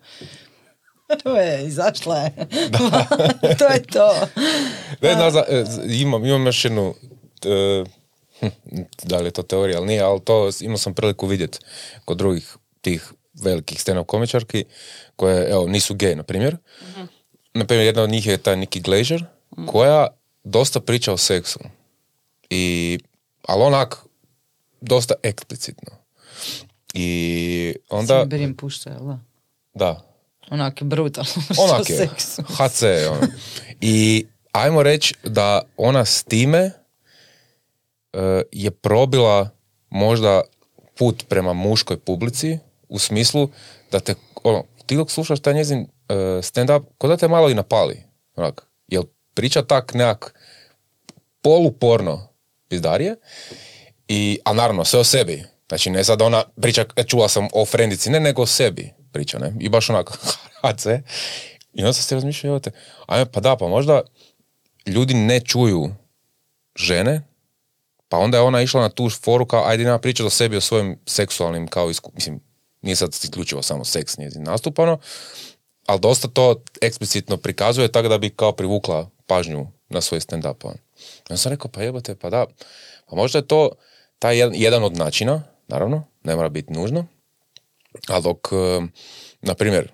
To je, izašla je. to je to. Ne, da, za- e, imam, imam još jednu, e, da li je to teorija, ali nije, ali to imao sam priliku vidjeti kod drugih tih velikih stand-up komičarki koje, evo, nisu gej, na primjer. Na primjer, jedna od njih je ta Nikki Glazer, koja dosta priča o seksu. I, ali onak, dosta eksplicitno. I onda, Onda... Berim pušta, jel da? da, Onak je brutalno. Onak je, seksu. HC je ono. I ajmo reći da ona s time je probila možda put prema muškoj publici u smislu da te, ono, ti dok slušaš taj njezin e, stand-up, ko da te malo i napali. Onak, jel priča tak nekak poluporno pizdarije, i, a naravno sve o sebi. Znači ne sad ona priča, e, čula sam o frendici, ne nego o sebi priča, ne? I baš onako, HC. I onda sam se razmišljao, te, ajme, pa da, pa možda ljudi ne čuju žene, pa onda je ona išla na tu foru kao, ajde nema pričati o sebi, o svojim seksualnim, kao isku, mislim, nije sad isključivo samo seks njezin nastupano, ali dosta to eksplicitno prikazuje tako da bi kao privukla pažnju na svoj stand-up. ono. I onda sam rekao, pa jebote, pa da, pa možda je to taj jedan, jedan od načina, naravno, ne mora biti nužno, ali dok, eh, na primjer,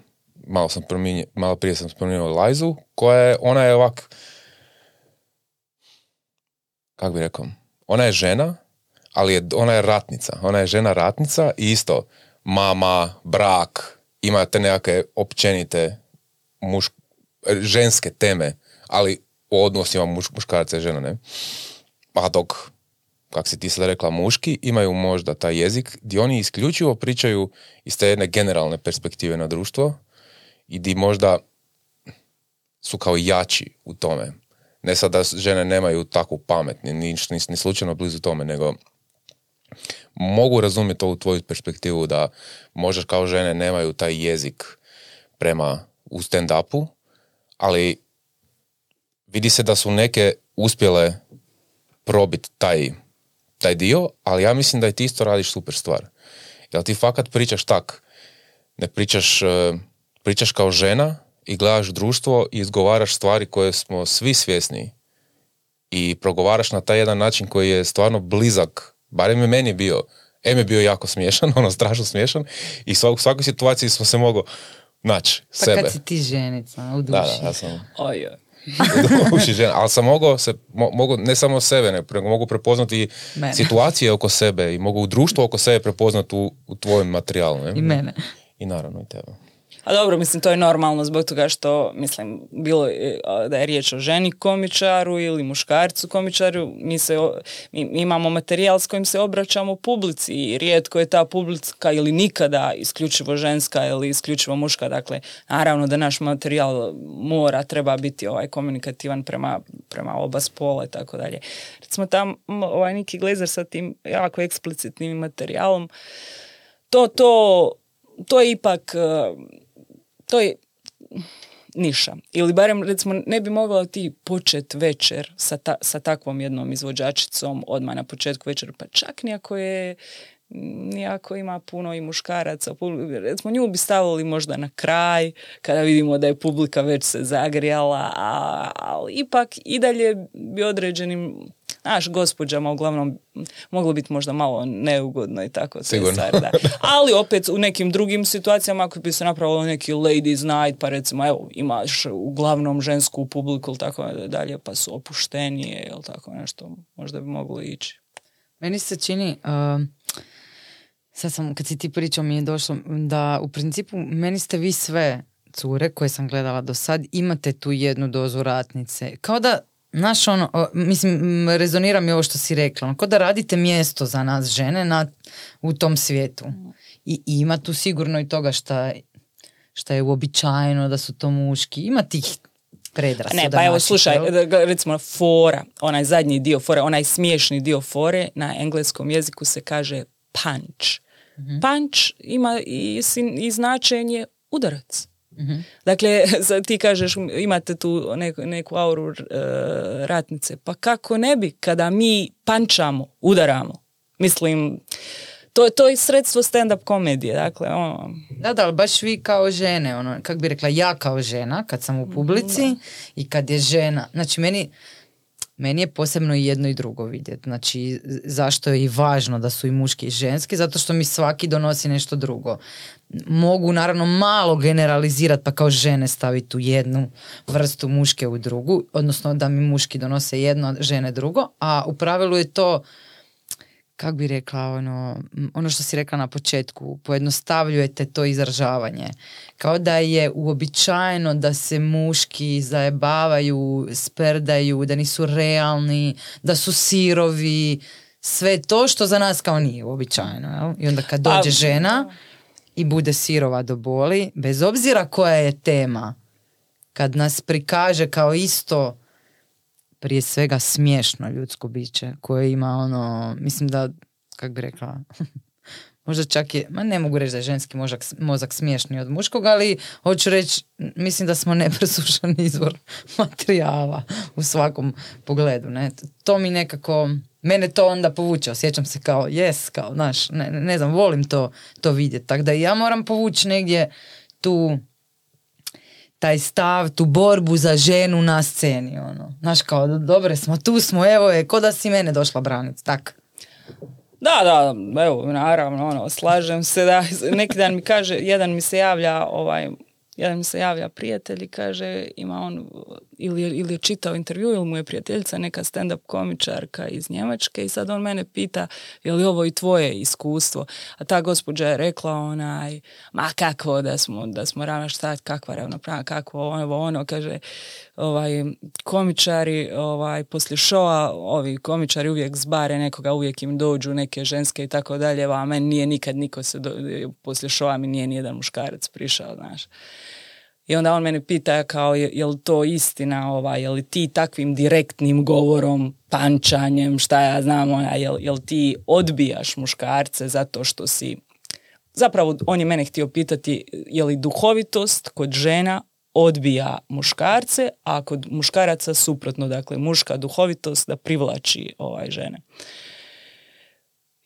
malo, sam promijenio, malo prije sam spomenuo Lajzu, koja je, ona je ovak, kako bi rekao, ona je žena, ali je, ona je ratnica, ona je žena ratnica i isto mama, brak, ima te nekakve općenite muš, ženske teme, ali u odnosima muš, muškaraca i žena, ne? A dok, kak si ti sad rekla, muški imaju možda taj jezik gdje oni isključivo pričaju iz te jedne generalne perspektive na društvo i di možda su kao jači u tome. Ne sad da žene nemaju takvu pamet, ni, ni, ni, slučajno blizu tome, nego mogu razumjeti ovu tvoju perspektivu da možda kao žene nemaju taj jezik prema u stand-upu, ali vidi se da su neke uspjele probiti taj, taj dio, ali ja mislim da i ti isto radiš super stvar. Jel ti fakat pričaš tak, ne pričaš, e, pričaš kao žena i gledaš društvo i izgovaraš stvari koje smo svi svjesni i progovaraš na taj jedan način koji je stvarno blizak, barem je meni bio, em je bio jako smiješan, ono strašno smiješan i svak- u svakoj situaciji smo se mogao naći Pa sebe. kad si ti ženica, u duši. Da, da, ja sam Oj, oj. u duši žena, ali sam mogao se, mo- mogu ne samo sebe, nego mogu prepoznati Mene. situacije oko sebe i mogu društvo oko sebe prepoznati u, u tvojem materijalu. Ne? I mene. I naravno i tebe. A dobro, mislim, to je normalno zbog toga što, mislim, bilo da je riječ o ženi komičaru ili muškarcu komičaru, mi, se, mi, imamo materijal s kojim se obraćamo publici i rijetko je ta publika ili nikada isključivo ženska ili isključivo muška, dakle, naravno da naš materijal mora, treba biti ovaj komunikativan prema, prema oba spola i tako dalje. Recimo tam, ovaj Niki Glazer sa tim jako eksplicitnim materijalom, to, to, to je ipak, to je niša. Ili barem, recimo, ne bi mogla ti počet večer sa, ta- sa takvom jednom izvođačicom odmah na početku večera, pa čak ni ako je ni ako ima puno i muškaraca, recimo nju bi stavili možda na kraj, kada vidimo da je publika već se zagrijala, ali ipak i dalje bi određenim Znaš, gospođama uglavnom moglo biti možda malo neugodno i tako Sigurno. stvari, da. Ali opet u nekim drugim situacijama ako bi se napravilo neki ladies night, pa recimo evo imaš uglavnom žensku publiku ili tako dalje, pa su opuštenije ili tako nešto, možda bi moglo ići. Meni se čini, uh, sad sam, kad si ti pričao mi je došlo, da u principu meni ste vi sve cure koje sam gledala do sad, imate tu jednu dozu ratnice. Kao da, znaš ono, mislim, rezonira mi ovo što si rekla, ono, da radite mjesto za nas žene na, u tom svijetu. I, i ima tu sigurno i toga šta, šta je uobičajeno, da su to muški. Ima tih predrasuda. Ne, pa evo slušaj, recimo fora, onaj zadnji dio fore, onaj smiješni dio fore na engleskom jeziku se kaže punch. Punch ima i, i značenje udarac. Dakle, sad ti kažeš imate tu neku, neku auru e, ratnice, pa kako ne bi kada mi pančamo, udaramo? Mislim, to, to je sredstvo stand-up komedije, dakle, ono, Da, da, ali baš vi kao žene, ono, kak bi rekla, ja kao žena, kad sam u publici i kad je žena, znači meni, meni je posebno i jedno i drugo vidjeti. Znači, zašto je i važno da su i muški i ženski, zato što mi svaki donosi nešto drugo. Mogu naravno malo generalizirati pa kao žene staviti u jednu vrstu muške u drugu, odnosno da mi muški donose jedno, žene drugo, a u pravilu je to kak bi rekla, ono, ono što si rekla na početku, pojednostavljujete to izražavanje. Kao da je uobičajeno da se muški zajebavaju, sperdaju, da nisu realni, da su sirovi, sve to što za nas kao nije uobičajeno. Jel? I onda kad Pa, dođe žena i bude sirova do boli, bez obzira koja je tema, kad nas prikaže kao isto prije svega smiješno ljudsko biće koje ima ono, mislim da, kak bi rekla, možda čak je, ma ne mogu reći da je ženski mozak, mozak smiješniji od muškog, ali hoću reći, mislim da smo nepresušan izvor materijala u svakom pogledu. Ne? To mi nekako, mene to onda povuče, osjećam se kao, jes, kao, znaš, ne, ne znam, volim to, to vidjeti. Tako da ja moram povući negdje tu taj stav, tu borbu za ženu na sceni, ono. Znaš, kao, dobre smo, tu smo, evo je, ko da si mene došla braniti, tak. Da, da, evo, naravno, ono, slažem se da neki dan mi kaže, jedan mi se javlja, ovaj, jedan se javlja prijatelj i kaže, ima on, ili, ili je čitao intervju, ili mu je prijateljica neka stand-up komičarka iz Njemačke i sad on mene pita, je li ovo i tvoje iskustvo? A ta gospođa je rekla, onaj, ma kakvo da smo, da smo ravno šta, kakva ravnopravna, kakvo ovo, ono, kaže, ovaj, komičari, ovaj, poslije šoa, ovi komičari uvijek zbare nekoga, uvijek im dođu neke ženske i tako dalje, a meni nije nikad niko se, do, poslije šoa mi nije nijedan muškarac prišao, znaš. I onda on mene pita kao je, je li to istina, ovaj, je li ti takvim direktnim govorom, pančanjem, šta ja znam, ona, je, je li ti odbijaš muškarce zato što si zapravo on je mene htio pitati je li duhovitost kod žena odbija muškarce, a kod muškaraca suprotno, dakle muška duhovitost da privlači ovaj žene.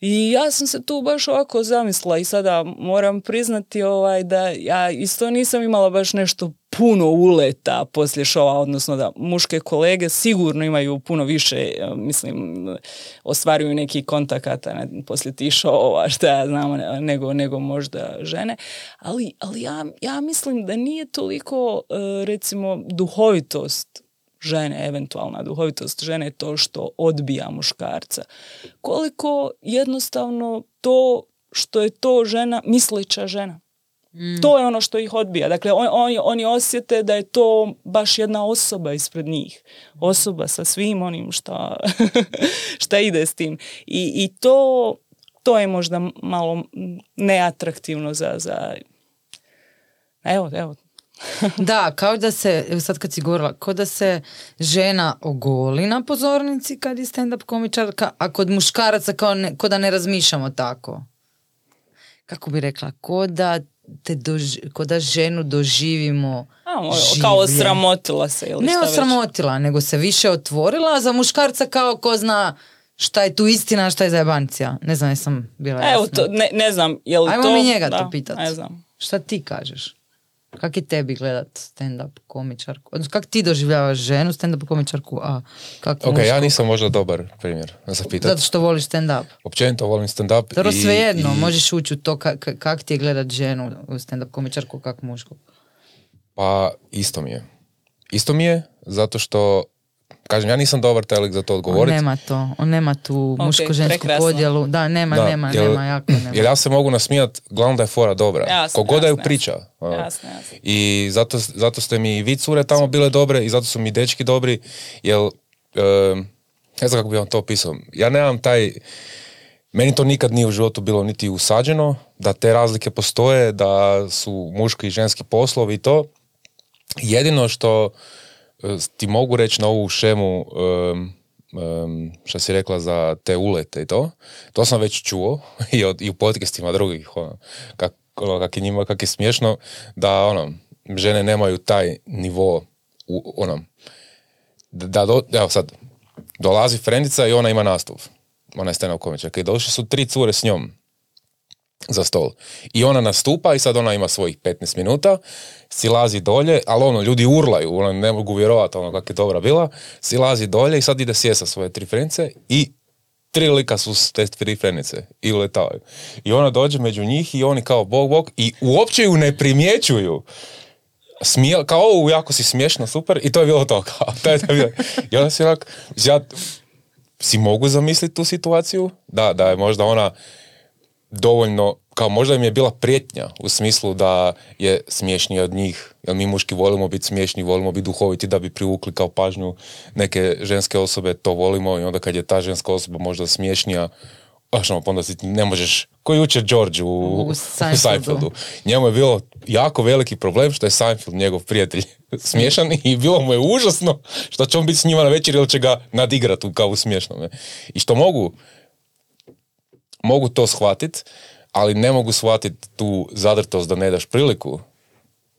I ja sam se tu baš ovako zamislila i sada moram priznati ovaj da ja isto nisam imala baš nešto puno uleta poslije šova, odnosno da muške kolege sigurno imaju puno više, eh, mislim, ostvaruju neki kontakata ne, poslije tih šova, šta ja znam, ne- nego, nego možda žene. Ali, ali ja, ja mislim da nije toliko, eh, recimo, duhovitost žene, eventualna duhovitost žene je to što odbija muškarca. Koliko jednostavno to što je to žena, misleća žena. To je ono što ih odbija. Dakle, on, oni, oni osjete da je to baš jedna osoba ispred njih. Osoba sa svim onim šta, šta ide s tim. I, i to, to je možda malo neatraktivno za... za evo, evo, Da, kao da se, evo sad kad si govorila, kao da se žena ogoli na pozornici kad je stand-up komičarka, a kod muškaraca kao, ne, kao da ne razmišljamo tako. Kako bi rekla, kao da, te doži- kao da ženu doživimo A, kao osramotila se ili Ne šta već. osramotila, nego se više otvorila, a za muškarca kao ko zna šta je tu istina, šta je zajebancija. Ne znam, jesam bila Evo, jasna. to, ne, ne znam, je li Ajmo to... mi njega da, to pitat. Ne znam. Šta ti kažeš? Kak je tebi gledat stand-up komičarku? Odnosno, kak ti doživljavaš ženu, stand-up komičarku, a kako Ok, ja mušku? nisam možda dobar primjer za pitat. Zato što voliš stand-up. Općenito volim stand-up. Dobro, i- svejedno, i- možeš ući u to ka- ka- kak ti je gledat ženu stand-up komičarku, kak mušku. Pa isto mi je. Isto mi je, zato što, kažem, ja nisam dobar taj lik za to On odgovoriti. nema to, on nema tu Ok, muško-žensku podjelu. Da, nema, Da, nema, jer- nema, jako nema. Jer ja se mogu nasmijat, glavno da je fora dobra. Jasno, Kogod da ju priča. ono. Jasno, jasno. I zato, zato ste mi i vi cure tamo bile dobre i zato su mi dečki dobri, jer em, ne znam kako bi vam to opisao. Ja nemam taj, meni to nikad nije u životu bilo niti usađeno, da te razlike postoje, da su muški i ženski poslovi i to. Jedino što ti mogu reći na ovu šemu um, um, što si rekla za te ulete i to, to sam već čuo i, od, i u podcastima drugih, ono, kak, ono, kak je njima, kak je smiješno, da ono, žene nemaju taj nivo u, ono, da, do, evo sad, dolazi frendica i ona ima nastup. Ona je stand-up komičarka i došli su tri cure s njom za stol. I ona nastupa i sad ona ima svojih 15 minuta, silazi dolje, ali ono, ljudi urlaju, ono, ne mogu vjerovati ono kako je dobra bila, silazi dolje i sad ide sjesa svoje tri frenice i tri lika su te tri frenice i letavaju. I ona dođe među njih i oni kao bog bog i uopće ju ne primjećuju. Smije, kao ovo jako si smiješno, super i to je bilo to. Kao, to je, to je bilo. I onda si onak, ja si mogu zamisliti tu situaciju, da, da je možda ona dovoljno, kao možda im je bila prijetnja u smislu da je smiješnija od njih, jer mi muški volimo biti smiješni, volimo biti duhoviti da bi privukli kao pažnju neke ženske osobe, to volimo i onda kad je ta ženska osoba možda smiješnija, baš onda si ne možeš, ko je jučer George u, U u Seinfeldu. Seinfeldu. Njemu je bilo jako veliki problem što je Seinfeld njegov prijatelj smiješan i bilo mu je užasno što će on biti s njima na večer ili će ga nadigrati u kao u smiješnome. I što mogu, mogu to shvatiti, ali ne mogu shvatiti tu zadrtost da ne daš priliku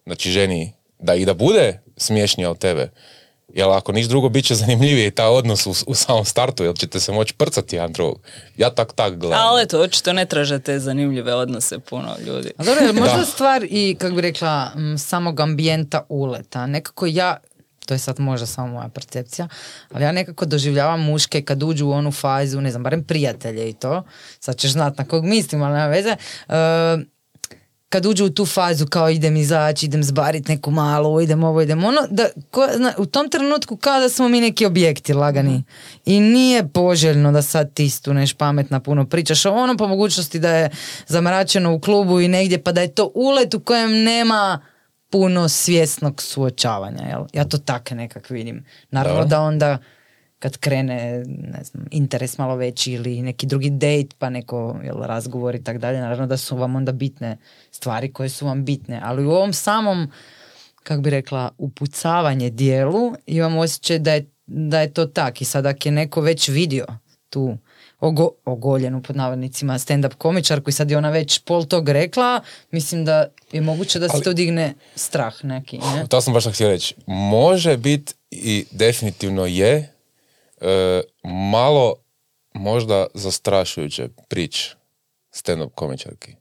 znači ženi da i da bude smiješnija od tebe. Jer ako niš drugo, bit će zanimljiviji taj odnos u, u samom startu, jer ćete se moći prcati jedan drugog. Ja tak tak gledam. Ali eto, očito ne traže te zanimljive odnose puno ljudi. A dobro, možda Da. stvar i, kako bi rekla, m, samog ambijenta uleta. Nekako ja, to je sad možda samo moja percepcija, ali ja nekako doživljavam muške kad uđu u onu fazu, ne znam, barem prijatelje i to, sad ćeš znat na kog mislim, ali nema veze, e, kad uđu u tu fazu kao idem izaći, idem zbarit neku malu, idem ovo, idem ono, da, ko, zna, u tom trenutku kao da smo mi neki objekti lagani. I nije poželjno da sad ti stuneš pametna puno pričaš o ono po mogućnosti da je zamračeno u klubu i negdje pa da je to ulet u kojem nema puno svjesnog suočavanja. Jel? Ja to tako nekak vidim. Naravno Dobro. da onda kad krene ne znam, interes malo veći ili neki drugi date pa neko jel, razgovor i tak dalje, naravno da su vam onda bitne stvari koje su vam bitne, ali u ovom samom kako bi rekla, upucavanje dijelu imam osjećaj da je, da je to tak i sad ako je neko već vidio tu ogo, ogoljenu pod navodnicima stand-up komičarku i sad je ona već pol tog rekla, mislim da je moguće da se Ali- to digne strah neki, ne? To sam baš htio reći. Može biti i definitivno je e, malo možda zastrašujuće prič stand-up komičarki.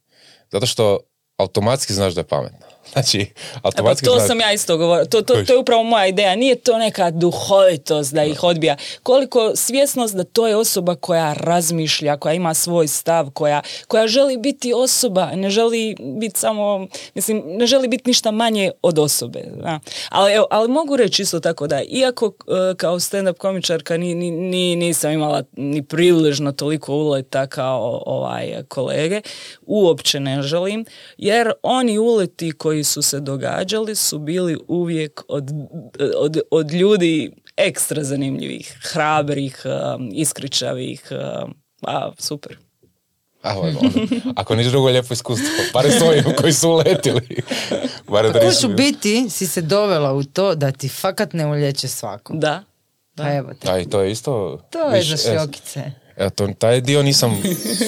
Zato što automatski znaš da je pametna. Znači, E pa automatski to sam ja isto govorila. To, to, to je upravo moja ideja. Nije to neka duhovitost da ih odbija. Koliko svjesnost da to je osoba koja razmišlja, koja ima svoj stav, koja, koja želi biti osoba, ne želi biti samo, mislim, ne želi biti ništa manje od osobe. da. Ali, evo, ali mogu reći isto tako da, iako e, kao stand-up komičarka ni, ni, ni- nisam imala ni približno toliko uleta kao ovaj kolege, uopće ne želim, jer oni uleti koji su se događali su bili uvijek od, od, od ljudi ekstra zanimljivih, hrabrih, um, iskričavih, um, a super. A, ono, ako niš drugo lijepo iskustvo, bare s ovim koji su uletili. Bare da Kako nisu ću bili- biti si se dovela u to da ti fakat ne ulječe svako. Da. Pa evo te. A i to je isto... To je viš, za e, šljokice. Evo, to, taj dio nisam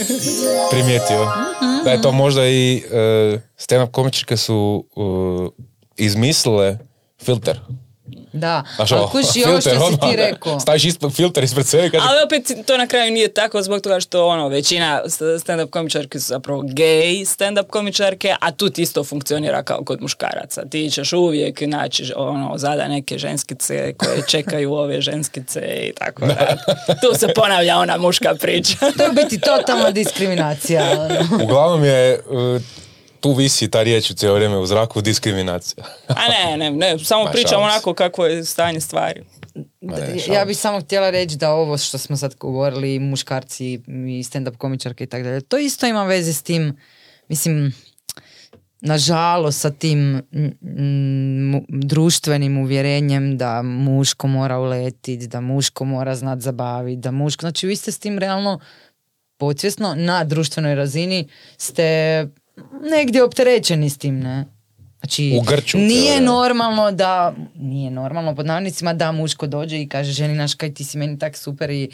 primijetio. Da je to možda i uh, stand-up komičarke su uh, izmislile filter. Da, Znaš, ali kuži ovo što si ti rekao. Staviš ispod, filter ispred sebe i kaže, Ali opet to na kraju nije tako zbog toga što ono većina st- stand-up komičarke su zapravo gay stand-up komičarke, a tu ti isto funkcionira kao kod muškaraca. Ti ćeš uvijek naći ono zada neke ženskice koje čekaju ove ženskice i tako da. Tu se ponavlja ona muška priča. To je biti totalna diskriminacija. ono. uglavnom je, uh, tu visi ta riječ u cijelo vrijeme u zraku, diskriminacija. A ne, ne, ne, samo Ma, pričam onako kako je stanje stvari. Ma ne, ja bih samo htjela reći da ovo što smo sad govorili, muškarci i stand-up komičarke i tako dalje, to isto ima veze s tim, mislim, nažalost sa tim mu- društvenim uvjerenjem da muško mora uletiti, da muško mora znat zabaviti, da muško, znači vi ste s tim realno podsvjesno na društvenoj razini ste negdje opterećeni s tim, ne? Znači, U grču nije da. normalno da, nije normalno pod navodnicima da muško dođe i kaže ženi naš kaj ti si meni tak super i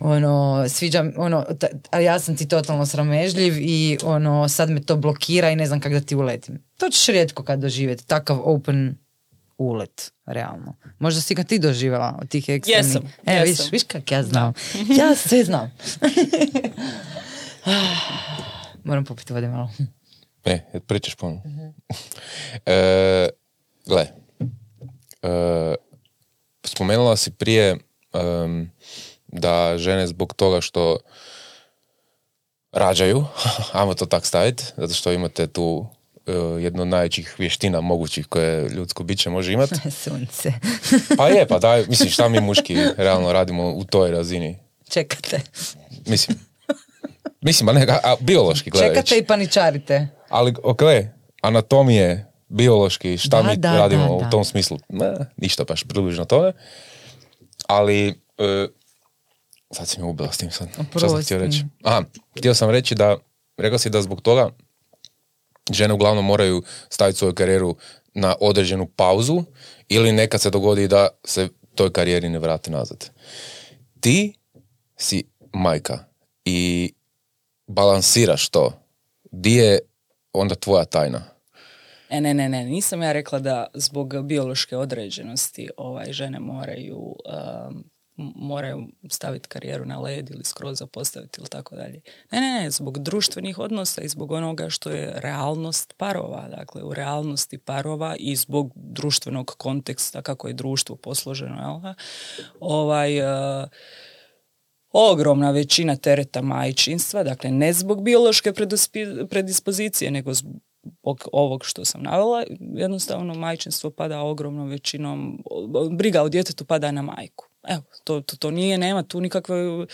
ono, sviđa, ono, ta- a ja sam ti totalno sramežljiv i ono, sad me to blokira i ne znam kako da ti uletim. To ćeš rijetko kad doživjeti, takav open ulet, realno. Možda si ga ti doživjela od tih ekstremnih. Jesam, E, jesam. viš, viš kak ja znam. Ja sve znam. Moram popiti vode malo. Ne, pričaš puno. e, gle, e, spomenula si prije em, da žene zbog toga što rađaju, ajmo to tak staviti, zato što imate tu e, jednu od najvećih vještina mogućih koje ljudsko biće može imati. Sunce. Pa je, pa daj, mislim šta mi muški realno radimo u toj razini. Čekate. Mislim, mislim, a ne, a biološki gledajući. Čekate i paničarite. Ali, ok, anatomije, biološki, šta Da, mi da, radimo da, u tom smislu? Ne, ništa baš približno tome. Ali, e, sad si me ubila s tim sad. Šta sam htio reći? Aha, htio sam reći da, rekao si da zbog toga žene uglavnom moraju staviti svoju karijeru na određenu pauzu ili nekad se dogodi da se toj karijeri ne vrati nazad. Ti si majka i balansiraš to. Di je onda tvoja tajna? E, ne, ne, ne, nisam ja rekla da zbog biološke određenosti ovaj, žene moraju, um, moraju staviti karijeru na led ili skroz zapostaviti ili tako dalje. Ne, ne, ne, zbog društvenih odnosa i zbog onoga što je realnost parova, dakle u realnosti parova i zbog društvenog konteksta kako je društvo posloženo, jel? Ovaj, uh, ogromna većina tereta majčinstva, dakle ne zbog biološke predispozicije, nego zbog ovog što sam navela, jednostavno majčinstvo pada ogromnom većinom, briga o djetetu pada na majku. Evo, to, to, to nije, nema tu nikakve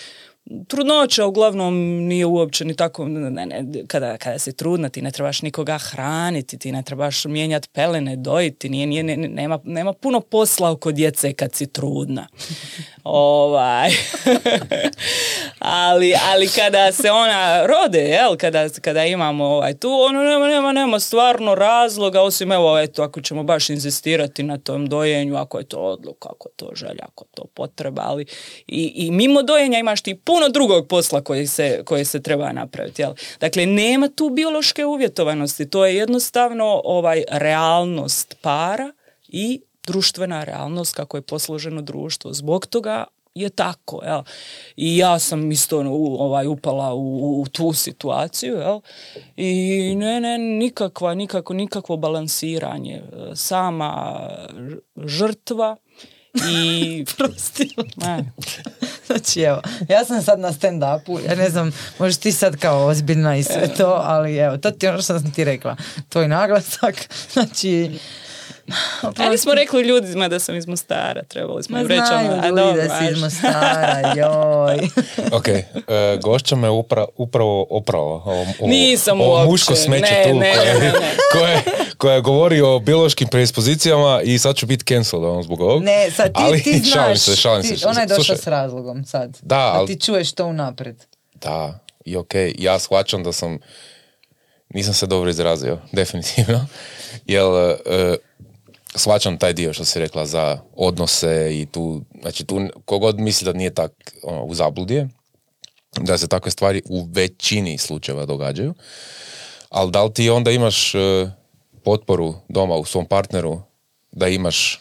trudnoća uglavnom nije uopće ni tako, ne, ne, kada, kada si trudna ti ne trebaš nikoga hraniti, ti ne trebaš mijenjati pelene, dojiti, nije, nije, ne- nema, nema puno posla oko djece kad si trudna. ovaj. ali, ali kada se ona rode, jel, kada, kada imamo ovaj, tu, ono nema, nema, nema stvarno razloga, osim evo, eto, ako ćemo baš inzistirati na tom dojenju, ako je to odluka, ako je to želja, ako je to potreba, ali i, i mimo dojenja imaš ti puno drugog posla koji se, koji se treba napraviti, jel? Dakle, nema tu biološke uvjetovanosti, to je jednostavno ovaj realnost para i društvena realnost kako je posloženo društvo. Zbog toga je tako, jel? I ja sam isto u, ovaj, upala u, u tu situaciju, jel? I ne, ne, nikakva, nikako, nikakvo balansiranje. Sama žrtva i... Ne. Znači evo, ja sam sad na stand-upu, ja ne znam, možeš ti sad kao ozbiljna i sve to, ali evo, to ti je ono što sam ti rekla. Tvoj naglasak, znači... Ali smo rekli ljudima da sam iz Mostara, trebali smo Ma im reći znaju ono, a ljudi dobro, da si iz. Mostara, joj. Ok, e, gošća me upra, upravo opravo. Ovo, ovo, Nisam ovo uopće, muško smeće ne, tu ne, koje, ne, koje, koje govori o biološkim predispozicijama i sad ću biti cancelled ono, zbog ovog. Ne, sad ti, Ali ti znaš, šalim se, šalim ti- se. ona je došla Slušaj, s razlogom sad. Da, ali- ti čuješ to unaprijed. Da, i ok, ja shvaćam da sam, nisam se dobro izrazio, definitivno, jer e, shvaćam taj dio što si rekla za odnose i tu, znači tu kogod misli da nije tak ono, u zabludi da se takve stvari u većini slučajeva događaju, ali da li ti onda imaš e, potporu doma u svom partneru da imaš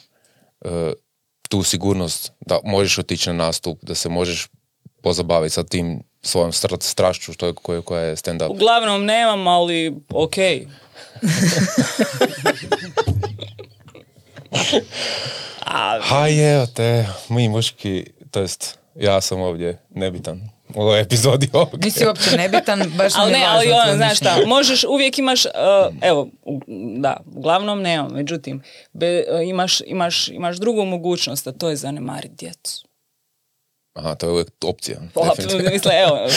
e, tu sigurnost da možeš otići na nastup, da se možeš pozabaviti sa tim svojom str- strašću što je, koja, koja je stand-up. Uglavnom nemam, ali ok. A, Ha je, te, mi muški, to jest, ja sam ovdje nebitan u ovoj epizodi ovog. Nisi uopće nebitan, baš ali ne, važno ali ono, znaš šta, možeš, uvijek imaš, uh, evo, da, uglavnom nemam, međutim, be, uh, imaš, imaš, imaš drugu mogućnost, a to je zanemariti djecu. Aha, to je uvijek opcija. Pa, definitivno. Misle, evo,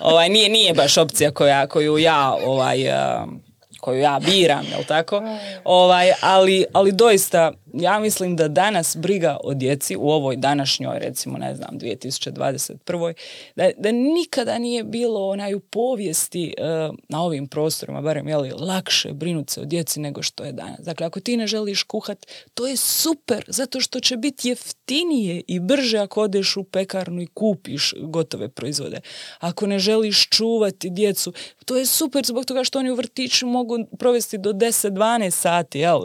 ovaj, nije, nije baš opcija koja, koju ja ovaj, um, koju ja biram, jel tako? Ovaj, ali, ali doista ja mislim da danas briga o djeci u ovoj današnjoj, recimo, ne znam, 2021. Da, da nikada nije bilo onaj u povijesti e, na ovim prostorima, barem, jeli, lakše brinuti se o djeci nego što je danas. Dakle, ako ti ne želiš kuhat, to je super, zato što će biti jeftinije i brže ako odeš u pekarnu i kupiš gotove proizvode. Ako ne želiš čuvati djecu, to je super zbog toga što oni u vrtiću mogu provesti do 10-12 sati, jel?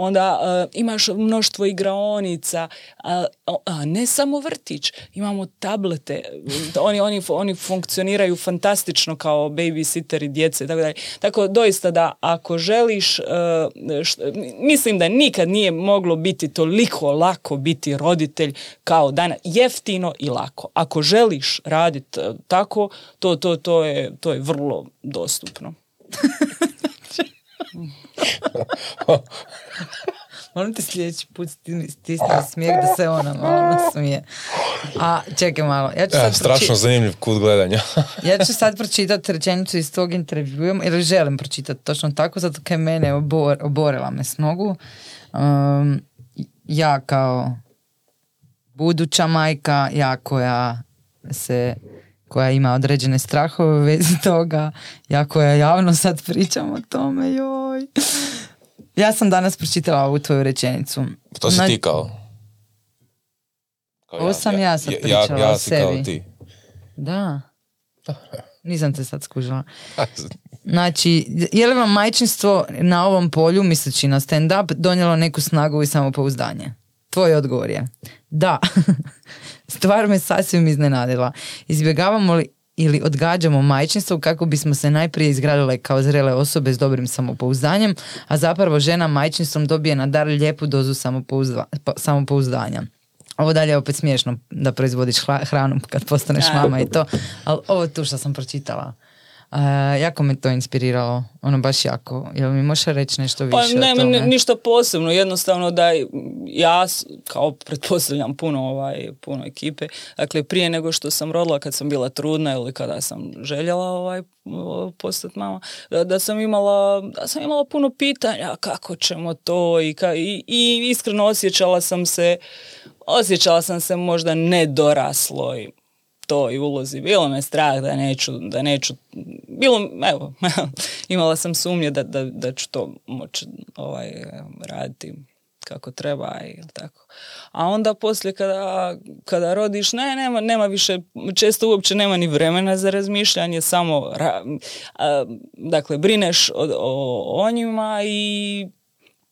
Onda uh, imaš mnoštvo igraonica, a, a ne samo vrtić, imamo tablete, oni, oni, oni funkcioniraju fantastično kao babysitteri djece, tako da, tako doista da ako želiš, uh, mislim da nikad nije moglo biti toliko lako biti roditelj kao danas, jeftino i lako. Ako želiš raditi uh, tako, to, to, to, je, to je vrlo dostupno. Molim te sljedeći put stisni smijeh da se ona malo smije. A čekaj malo. Ja ću sad strašno zanimljiv kut gledanja. ja ću sad pročitati rečenicu iz tog intervjua, ili želim pročitati točno tako, zato kaj mene obor, oborila me s nogu. Um, ja kao buduća majka, ja koja se koja ima određene strahove u vezi toga, ja koja javno sad pričam o tome, joj. Ja sam danas pročitala ovu tvoju rečenicu. To si ti kao? Ovo sam ja, sad pričala ja, o sebi. Kao ti. Da. Nisam te sad skužila. Znači, je li vam majčinstvo na ovom polju, misleći na stand-up, donijelo neku snagu i samopouzdanje? Tvoj odgovor je da. Stvar me sasvim iznenadila. Izbjegavamo li ili odgađamo majčinstvo kako bismo se najprije izgradile kao zrele osobe s dobrim samopouzdanjem, a zapravo žena majčinstvom dobije na dar lijepu dozu samopouzdanja. Ovo dalje je opet smiješno da proizvodiš hranu kad postaneš mama i to, ali ovo tu što sam pročitala. Uh, jako me to inspiriralo, ono baš jako. Jel mi možeš reći nešto pa više ne, o tome? ništa posebno, jednostavno da ja, kao pretpostavljam puno, ovaj, puno ekipe, dakle prije nego što sam rodila kad sam bila trudna ili kada sam željela ovaj, postati mama, da, da, sam imala, da sam imala puno pitanja kako ćemo to i, ka, i, i iskreno osjećala sam se osjećala sam se možda nedoraslo i ulozi. Bilo me strah da neću, da neću, bilo, evo, imala sam sumnje da, da, da ću to moći ovaj, raditi kako treba i tako. A onda poslije kada, kada rodiš, ne, nema, nema više, često uopće nema ni vremena za razmišljanje, samo, dakle, brineš o, o, o njima i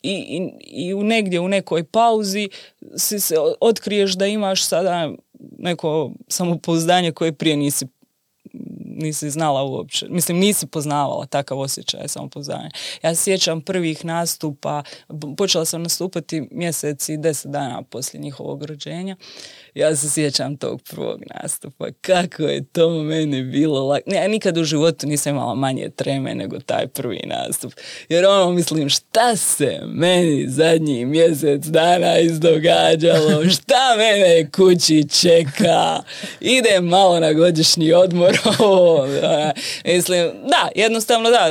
i, i, i negdje u nekoj pauzi si se otkriješ da imaš sada neko samopouzdanje koje prije nisi nisi znala uopće. Mislim, nisi poznavala takav osjećaj samopouzdanja. Ja se sjećam prvih nastupa, počela sam nastupati mjeseci i deset dana poslije njihovog rođenja ja se sjećam tog prvog nastupa. Kako je to meni bilo lak. Ja nikad u životu nisam imala manje treme nego taj prvi nastup. Jer ono mislim šta se meni zadnji mjesec dana izdogađalo. Šta mene kući čeka. Idem malo na godišnji odmor. mislim, da, jednostavno da.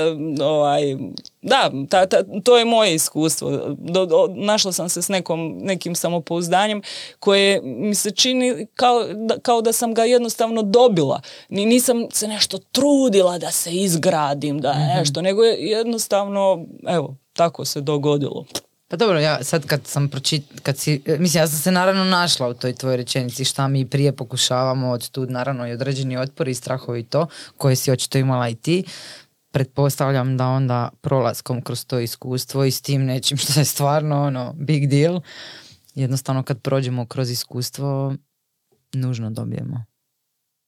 Ovaj, da, ta, ta, to je moje iskustvo. Do, našla sam se s nekom, nekim samopouzdanjem koje mi se čini kao da, kao da sam ga jednostavno dobila. Ni, nisam se nešto trudila da se izgradim, da mm nešto, nego je jednostavno, evo, tako se dogodilo. Pa dobro, ja sad kad sam pročit, kad si, mislim ja sam se naravno našla u toj tvojoj rečenici šta mi prije pokušavamo od tu naravno i određeni otpor i strahovi i to koje si očito imala i ti pretpostavljam da onda prolaskom kroz to iskustvo i s tim nečim što je stvarno ono big deal, jednostavno kad prođemo kroz iskustvo nužno dobijemo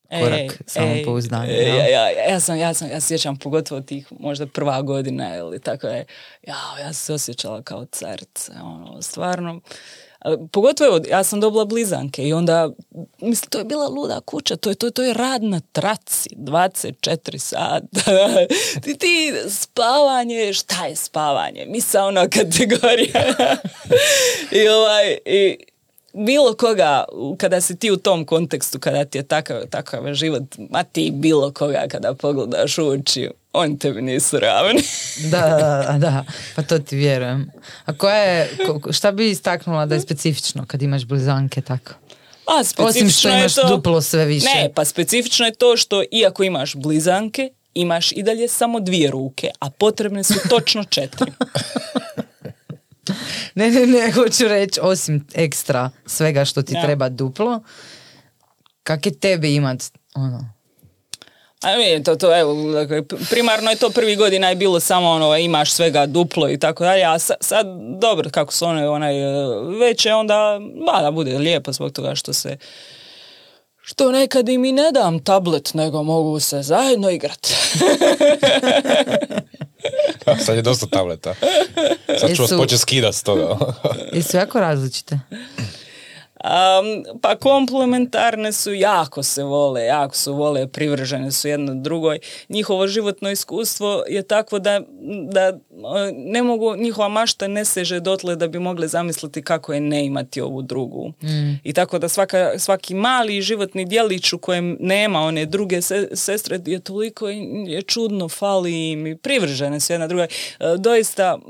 korak samopouzdanja. ja, ja, ja, sam, ja sam, ja sjećam pogotovo tih možda prva godina ili tako je, ja, ja sam se osjećala kao carica, ono, stvarno, Pogotovo, ja sam dobila blizanke i onda, mislim, to je bila luda kuća, to je, to, to je rad na traci, 24 sata. ti, ti, spavanje, šta je spavanje? ona kategorija. I ovaj, i, bilo koga, kada si ti u tom kontekstu, kada ti je takav, takav život, ma ti bilo koga kada pogledaš u oči, oni tebi nisu ravni. Da, da, da, pa to ti vjerujem. A koja je, šta bi istaknula da je specifično kad imaš blizanke tako? A, Osim što imaš to... duplo sve više. Ne, pa specifično je to što iako imaš blizanke, imaš i dalje samo dvije ruke, a potrebne su točno četiri. Ne, ne, ne, hoću reći, osim ekstra svega što ti Ja. treba duplo, kak je tebi imat, ono, A mi, to, to, evo, dakle, primarno je to prvi godina je bilo samo ono, imaš svega duplo i tako dalje, a sa- sad, dobro, kako su one onaj, e, veće, onda, ba, da bude lijepo zbog toga što se, što nekad im i ne dam tablet, nego mogu se zajedno igrat. Sad je dosta tableta. Sad ću vas početi skidat s toga. jesu jako različite. Um, pa komplementarne su, jako se vole, jako su vole, privržene su jedna drugoj. Njihovo životno iskustvo je takvo da, da ne mogu, njihova mašta ne seže dotle da bi mogle zamisliti kako je ne imati ovu drugu. I tako da svaka, svaki mali životni djelić u kojem nema one druge se- sestre je toliko je čudno, fali im i privržene su jedna drugoj. E, doista e,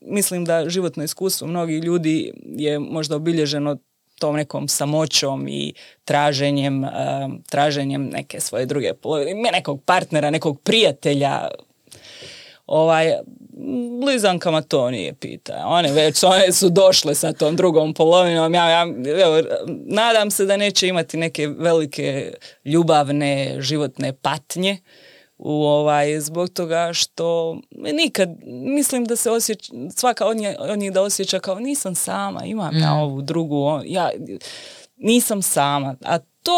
mislim da životno iskustvo mnogih ljudi je možda obilježeno tom nekom samoćom i traženjem, e, traženjem neke svoje druge polovine, nekog partnera, nekog prijatelja, ovaj, blizankama to nije pita. One već, one su došle sa tom drugom polovinom. Ja, ja evo, nadam se da neće imati neke velike ljubavne životne patnje u ovaj, zbog toga što nikad, mislim da se osjeća, svaka od, nje, od njih da osjeća kao nisam sama, imam ja ovu drugu, ja nisam sama, a to,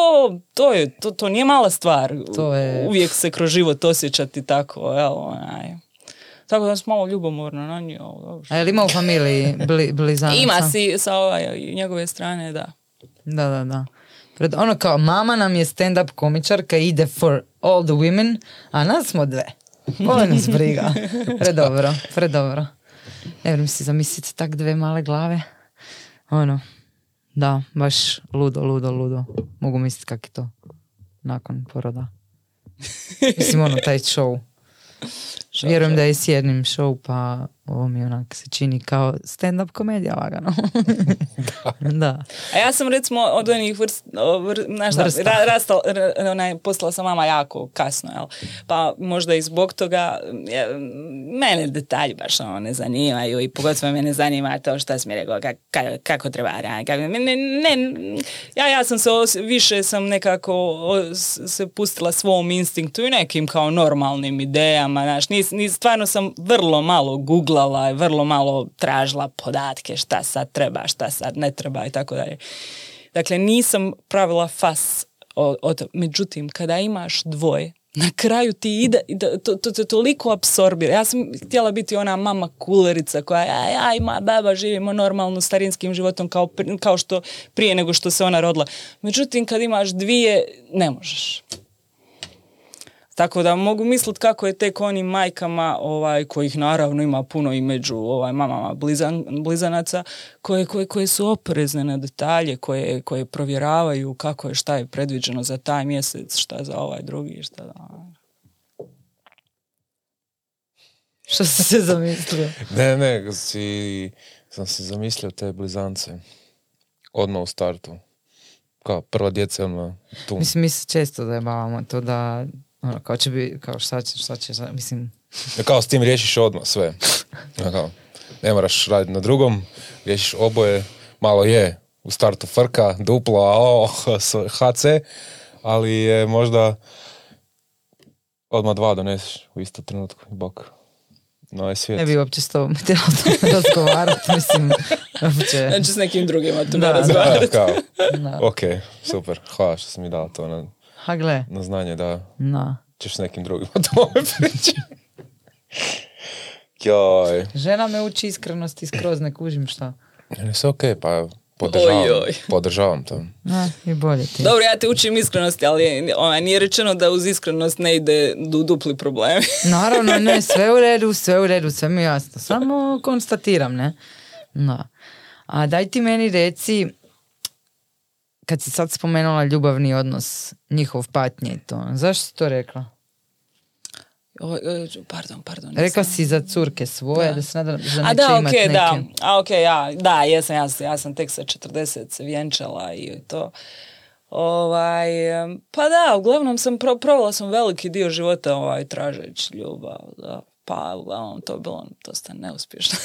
to, je, to, to nije mala stvar. To je- Uvijek se kroz život osjećati tako, evo, onaj. Tako da sam malo ljubomorna na nju. A je li ima u familiji bli, blizanaca? Ima si sa ovaj, njegove strane, da. Da, da, da. Pred, ono kao, mama nam je stand-up komičarka, ide for all the women, a nas smo dve. Ovo nas briga. Predobro, predobro. Ne vjerujem si zamisliti tak dve male glave. Ono, da, baš ludo, ludo, ludo. Mogu misliti kak je to nakon poroda. Mislim, ono, taj show. Vjerujem da je s jednim show, pa ovo mi onak se čini kao stand-up komedija lagano. da. A ja sam recimo od onih vrst, vr, znaš šta, ra, rastal, ra- onaj, postala sam mama jako kasno, jel? Pa možda i zbog toga, je, mene detalji baš ono ne zanimaju i pogotovo me ne zanima to šta si mi rekao, kak- ka- kako treba raditi. Ne, ne, ne, ja, ja sam se, os- više sam nekako o, s- se pustila svom instinktu i nekim kao normalnim idejama, znaš, nis, nis, stvarno sam vrlo malo googlala i vrlo malo tražila podatke šta sad treba, šta sad ne treba i tako dalje. Dakle, nisam pravila fas o, o to. Međutim, kada imaš dvoje, na kraju ti ide, to, to te toliko apsorbira. Ja sam htjela biti ona mama kulerica koja, aj, aj, ma baba, živimo normalno starinskim životom kao, kao što prije nego što se ona rodila. Međutim, kad imaš dvije, ne možeš. Tako da mogu misliti kako je tek onim majkama, ovaj, kojih naravno ima puno i među ovaj, mamama blizan, blizanaca, koje, koje, koje su oprezne na detalje, koje, koje provjeravaju kako je, šta je predviđeno za taj mjesec, šta za ovaj drugi, šta za... Što si se zamislio? Ne, ne, si, sam se zamislio te blizance. Odmah u startu. Kao prva djeca odmah tu. Mislim, mi se često zajebavamo to da, ono, kao će bi, kao šta će, šta će, šta- mislim, Ja Kao s tim riješiš odmah sve. Ja Kao, ne moraš raditi na drugom, riješiš oboje, malo je u startu frka, duplo, a o, HC, ali je možda odmah dva doneseš u isto trenutku i bok. No je svijet. ne bi uopće s tobom htjela razgovarati, mislim, uopće, Znači s nekim drugima tu ne Da. razgovarati. Da, kao, da. ok, super, hvala što si mi dala to na, Ha, gle, na znanje da na. ćeš s nekim drugim o tome pričati. Joj. Žena me uči iskrenosti, skroz ne kužim šta. Ne, sve ok, pa podržavam, Oj, oj. podržavam to. Ne, i bolje ti. Dobro, ja te učim iskrenosti, ali onaj, nije rečeno da uz iskrenost ne ide du, dupli problemi. Naravno, ne, sve u redu, sve u redu, sve mi jasno. Samo konstatiram, ne? Da. A daj ti meni reci, kad si sad spomenula ljubavni odnos, njihov patnje i to, zašto si to rekla? E, pardon, pardon. Nisam- si za curke svoje, da, se nadam da A da, imat ok, neke. da. A ok, ja, da, jesam, ja, sam- ja sam tek sa 40 se vjenčala i to. Ovaj, pa da, uglavnom sam pro, provela sam veliki dio života ovaj, tražeći ljubav, da. Pa uglavnom to je bilo dosta neuspješno.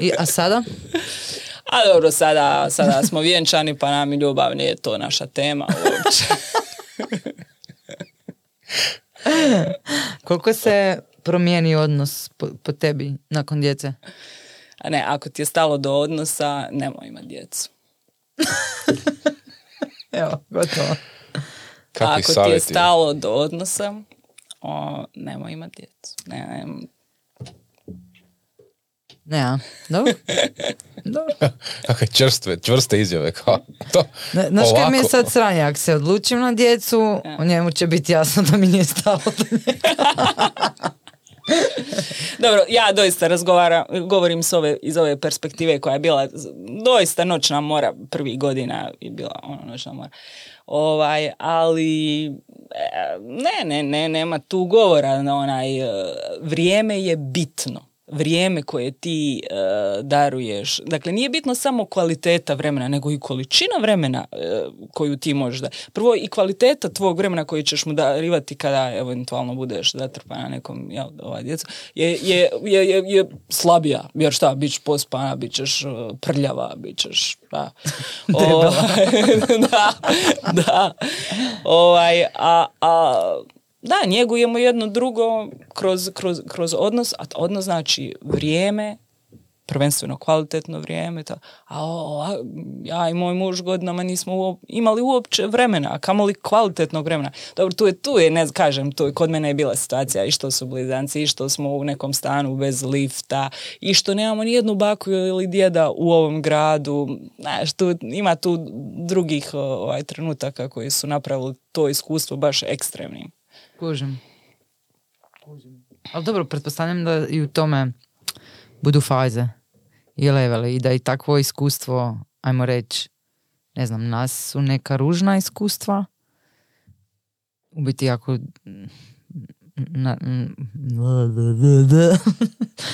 I, a sada? A dobro, sada, sada smo vjenčani pa nam i ljubav nije to naša tema uopće. Koliko se promijeni odnos po, po tebi nakon djece? A ne, ako ti je stalo do odnosa, nemoj imati djecu. Evo, gotovo. Kakvi ako ti je stalo do odnosa, o, nemoj imati djecu. Ne, ne, Ne, a? Dobro. Dobro. Kakve čvrste, čvrste izjave. Kao, to, Ne, Znaš kaj mi je sad sranje? Ako se odlučim na djecu, u njemu će biti jasno da mi nije stalo do. Dobro, ja doista razgovaram, govorim s ove, iz ove perspektive koja je bila doista noćna mora prvih godina i bila ono noćna mora. Ovaj, ali e, ne, ne, ne, nema tu govora na onaj, e, vrijeme je bitno. Vrijeme koje ti e, daruješ. Dakle, nije bitno samo kvaliteta vremena, nego i količina vremena e, koju ti možeš da... Prvo i kvaliteta tvog vremena koji ćeš mu darivati kada eventualno budeš zatrpana nekom jel, ovaj, djecu, je, je, je, je, je slabija. Jer šta, bit ćeš pospana, bit ćeš e, prljava, bit ćeš... Pa, ovaj, da, da. Ovaj, a, a da, njegujemo jedno drugo kroz, kroz, kroz odnos, a odnos znači vrijeme, prvenstveno kvalitetno vrijeme, to, a, a ja i moj muž godinama nismo uop- imali uopće vremena, a kamoli kvalitetnog vremena. Dobro, tu je, tu je, ne kažem, tu je, kod mene je bila situacija i što su blizanci, i što smo u nekom stanu bez lifta, i što nemamo ni jednu baku ili djeda u ovom gradu, znaš, tu, ima tu drugih ovaj, trenutaka koji su napravili to iskustvo baš ekstremnim. Kužim. Ali dobro, pretpostavljam da i u tome budu faze i leveli i da i takvo iskustvo, ajmo reći, ne znam, nas su neka ružna iskustva, u biti ako na,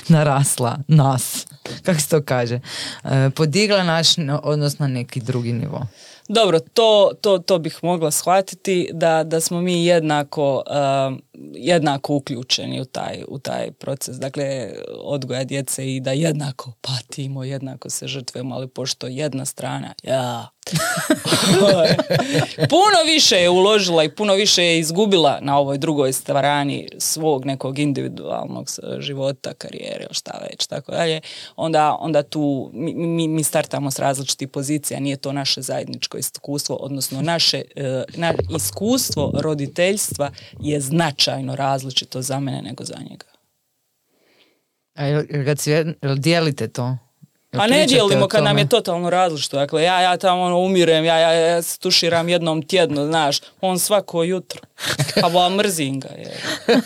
narasla nas, kako se to kaže, e, podigla naš odnos na neki drugi nivo. Dobro, to, to, to bih mogla shvatiti da, da smo mi jednako, um, jednako uključeni u taj, u taj proces. Dakle, odgoja djece i da jednako patimo, jednako se žrtvujemo, ali pošto jedna strana, ja, puno više je uložila i puno više je izgubila na ovoj drugoj strani svog nekog individualnog života, karijere ili šta već, tako dalje, onda, onda tu mi, mi, startamo s različitih pozicija, nije to naše zajedničko iskustvo, odnosno naše e, na, iskustvo roditeljstva je značajno različito za mene nego za njega. A cvje- jel dijelite to? Jel A ne dijelimo kad nam je totalno različito. Dakle, ja, ja tamo ono, umirem, ja, ja, ja se tuširam jednom tjedno, znaš, on svako jutro. Pa ba, mrzim ga. Je.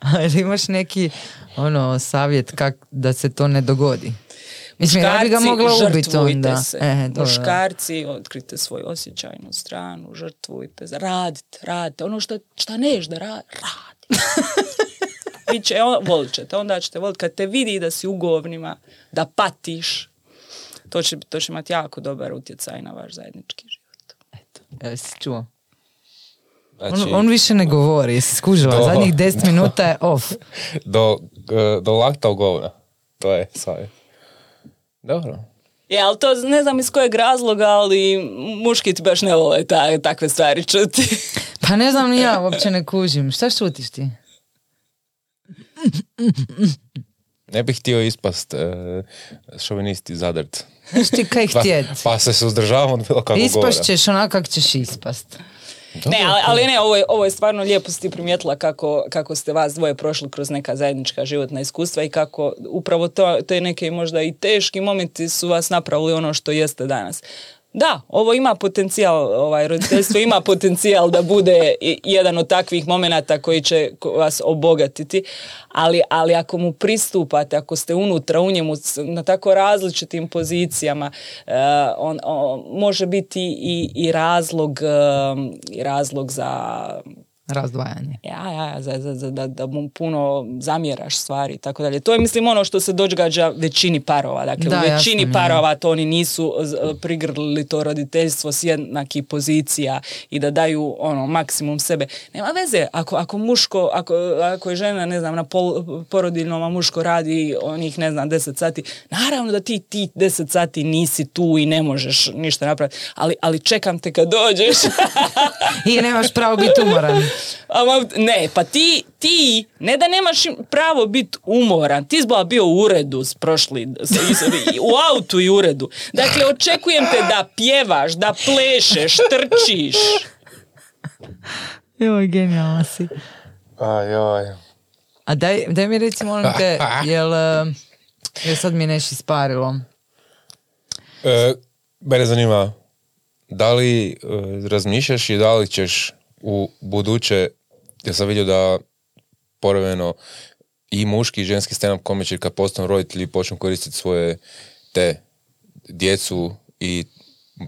A jel imaš neki ono, savjet kak da se to ne dogodi? Mislim, ja bi ga Muškarci, mogla ubiti onda. se. E, dobro. Muškarci, otkrite svoju osjećajnu stranu, žrtvujte se, radite, radite. Ono što, šta neš da radi, radi. Biće, on, volit ćete, onda ćete volit kad te vidi da si u govnima, da patiš. To će, to će imati jako dobar utjecaj na vaš zajednički život. Eto. Jel si čuo? Znači, On, on više ne govori, jesi skužila? Do- Zadnjih 10 minuta je off. do, e, do lakta u govna. To je savjet. Dobro. Je, ali to ne znam iz kojeg razloga, ali muški ti baš ne vole ta, takve stvari čuti. Pa ne znam ni ja, uopće ne kužim. Šta šutiš ti? Ne bih htio ispast šovinist i zadrt. Znaš ti kaj Pa, htjet? pa se suzdržavam od bilo kakvog govora. Ćeš onako kak ćeš ispast. Dobro, Ne, ali, ali ne, ovo je, ovo je stvarno lijepo si ti primijetila kako, kako ste vas dvoje prošli kroz neka zajednička životna iskustva i kako upravo to, te neke možda i teški momenti su vas napravili ono što jeste danas. Da, ovo ima potencijal, ovaj, roditeljstvo ima potencijal da bude jedan od takvih momenata koji će vas obogatiti, ali, ali ako mu pristupate, ako ste unutra u njemu na tako različitim pozicijama, eh, on, on može biti i, i razlog, eh, i razlog za razdvajanje. ja, ja, za, za, za, da, da mu puno zamjeraš stvari i tako dalje. To je, mislim, ono što se događa većini parova. Dakle, Da, u jasno većini je. parova to oni nisu prigrlili to roditeljstvo s jednakih pozicija i da daju ono maksimum sebe. Nema veze, ako, ako muško, ako, ako je žena, ne znam, na pol, porodiljnom, a muško radi onih, ne znam, 10 sati, naravno da ti ti 10 sati nisi tu i ne možeš ništa napraviti, ali, ali čekam te kad dođeš. I nemaš pravo biti umoran. Ama, ne, pa ti, ti, ne da nemaš pravo biti umoran, ti zbog bio u uredu s prošli, u autu i uredu. Dakle, očekujem te da pjevaš, da plešeš, trčiš. Joj, genijalna si. Ajoj. A daj, daj mi reci, molim te, jel, jel sad mi nešto isparilo? E, mene zanima, da li e, razmišljaš i da li ćeš u buduće, ja sam vidio da povremeno i muški i ženski stand-up komičari kad postanu roditelji počnu koristiti svoje te djecu i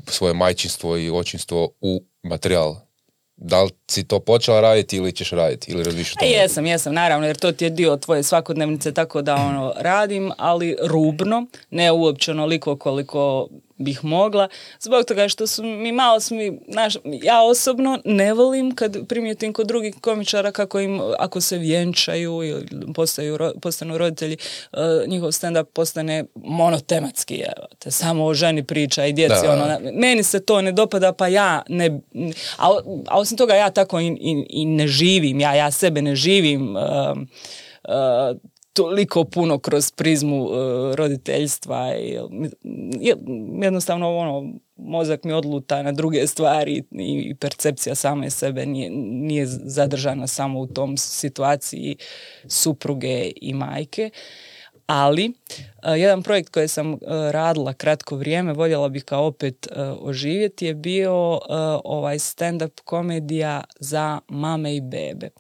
svoje majčinstvo i očinstvo u materijal. Da li si to počela raditi ili ćeš raditi ili razmišljaš E, jesam, jesam, naravno, jer to ti je dio tvoje svakodnevnice, tako da ono radim, ali rubno, ne uopće onoliko koliko bih mogla, zbog toga što su mi malo su mi, znaš, ja osobno ne volim kad primijetim kod drugih komičara kako im, ako se vjenčaju ili postaju, postanu roditelji, eh, njihov stand-up postane monotematski, evo, te samo o ženi priča i djeci, Da. ono, meni se to ne dopada, pa ja ne, a, a osim toga ja tako i, i, i ne živim, ja, ja sebe ne živim um, uh, toliko puno kroz prizmu uh, roditeljstva i je- jednostavno ono mozak mi odluta na druge stvari i percepcija same sebe nije, nije zadržana samo u tom situaciji supruge i majke ali a, jedan projekt koji sam a, radila kratko vrijeme, voljela bih ga opet a, oživjeti, je bio ovaj stand-up komedija za mame i bebe.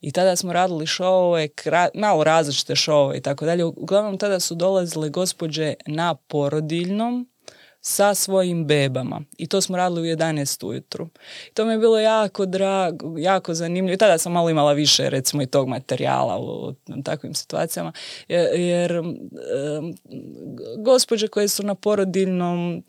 I tada smo radili šovove, kra- malo različite šovove i tako dalje. Uglavnom tada su dolazile gospođe na porodiljnom, sa svojim bebama. I to smo radili u 11 ujutru. I to mi je bilo jako drago, jako zanimljivo. I tada sam malo imala više, recimo, i tog materijala u, takvim situacijama. Jer, jer gospođe koje su na porodiljnom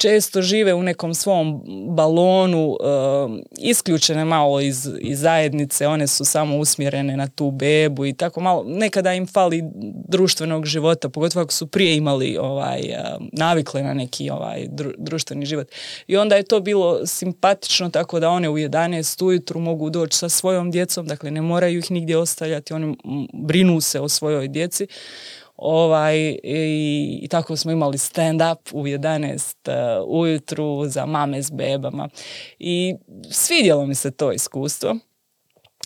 često žive u nekom svom balonu, em, isključene malo iz, iz zajednice, one su samo usmjerene na tu bebu i tako malo, nekada im fali društvenog života, pogotovo ako su prije imali ovaj, em, navikle na neki ovaj dru- društveni život. I onda je to bilo simpatično tako da one u 11 ujutru mogu doći sa svojom djecom, dakle ne moraju ih nigdje ostavljati, oni brinu se o svojoj djeci ovaj, i, i tako smo imali stand-up u 11 uh, ujutru za mame s bebama i svidjelo mi se to iskustvo.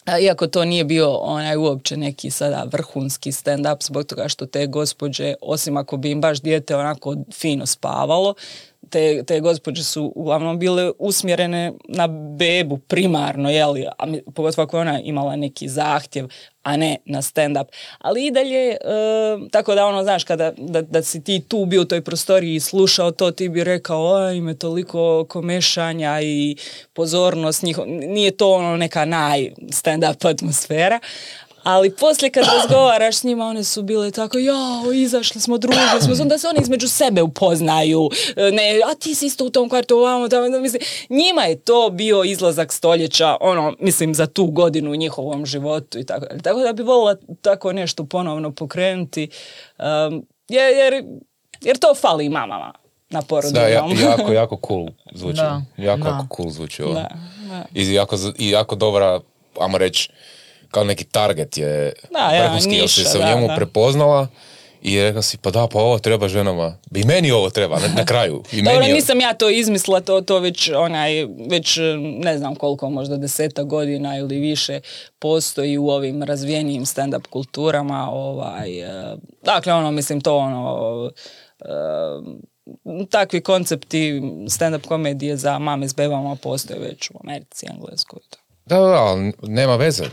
A, Iako to nije bio onaj uopće neki sada vrhunski stand-up zbog toga što te gospođe, osim ako bi im baš dijete onako fino spavalo, te, te gospođe su uglavnom bile usmjerene na bebu primarno, jeli, a mi- pogotovo ako je ona imala neki zahtjev, a ne na stand-up. Ali i dalje, e, tako da ono, znaš, kada, da, da si ti tu bio u toj prostoriji i slušao to, ti bi rekao, oj, ime toliko komešanja i pozornost njihov, nije to ono neka naj stand-up atmosfera, ali poslije kad razgovaraš s njima, one su bile tako, jao, izašli smo, družili smo, se", onda se oni između sebe upoznaju, e, ne, a ti si isto u tom kvartu, ovamo, tamo, da, mislim, njima je to bio izlazak stoljeća, ono, mislim, za tu godinu u njihovom životu i tako. Tako da bi volila tako nešto ponovno pokrenuti, um, jer, jer, jer to fali mamama na Da, porodiljnom. ja, jako, jako cool zvuči. Da, jako, da. jako cool zvuči ovo. Da, da. I jako, I jako dobra, ajmo reći, kao neki target je Da, ja, si niša, se u da, njemu da. prepoznala i rekla si, pa da, pa ovo treba ženama. I meni ovo treba, na, na kraju. I Dobro, meni nisam ja to izmislila, to, to već onaj, već ne znam koliko, možda deseta godina ili više postoji u ovim razvijenijim stand-up kulturama, ovaj, eh, dakle ono, mislim to ono, eh, takvi koncepti stand-up komedije za mame s bebama postoje već u Americi, Engleskoj. tako. Da, da, ali nema veze.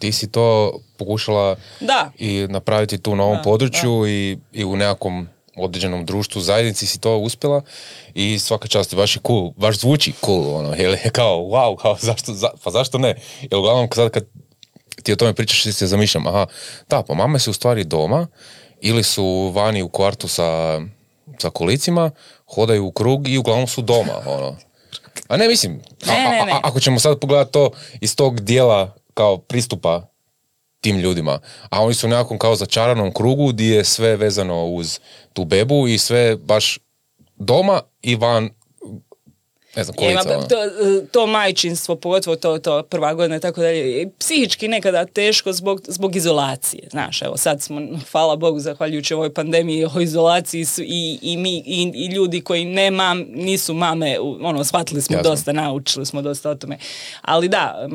Ti si to pokušala Da. i napraviti tu na ovom Da, području i, i u nekakvom određenom društvu, zajednici si to uspjela i svaka čast, baš je cool, baš zvuči cool, ono, jer je kao, wow, kao, zašto, za, pa zašto ne? Jer uglavnom, sad kad ti o tome pričaš, ti se zamišljam, aha, da, pa mame su u stvari doma, ili su vani u kvartu sa, sa kolicima, hodaju u krug i uglavnom su doma, ono. A ne, mislim, a- a- a- ako ćemo sad pogledati to iz tog dijela kao pristupa tim ljudima, a oni su u nekakvom kao začaranom krugu gdje je sve vezano uz tu bebu i sve baš doma i van ne znam, Ja, ima kolica. ono. to, to majčinstvo, pogotovo to, to prva godina i tako dalje, psihički nekada teško zbog, zbog izolacije. Znaš, evo sad smo, hvala Bogu, zahvaljujući ovoj pandemiji, o izolaciji su i, i mi, i, i ljudi koji ne mam, nisu mame, ono, shvatili smo Jasno. dosta, naučili smo dosta o tome. Ali da,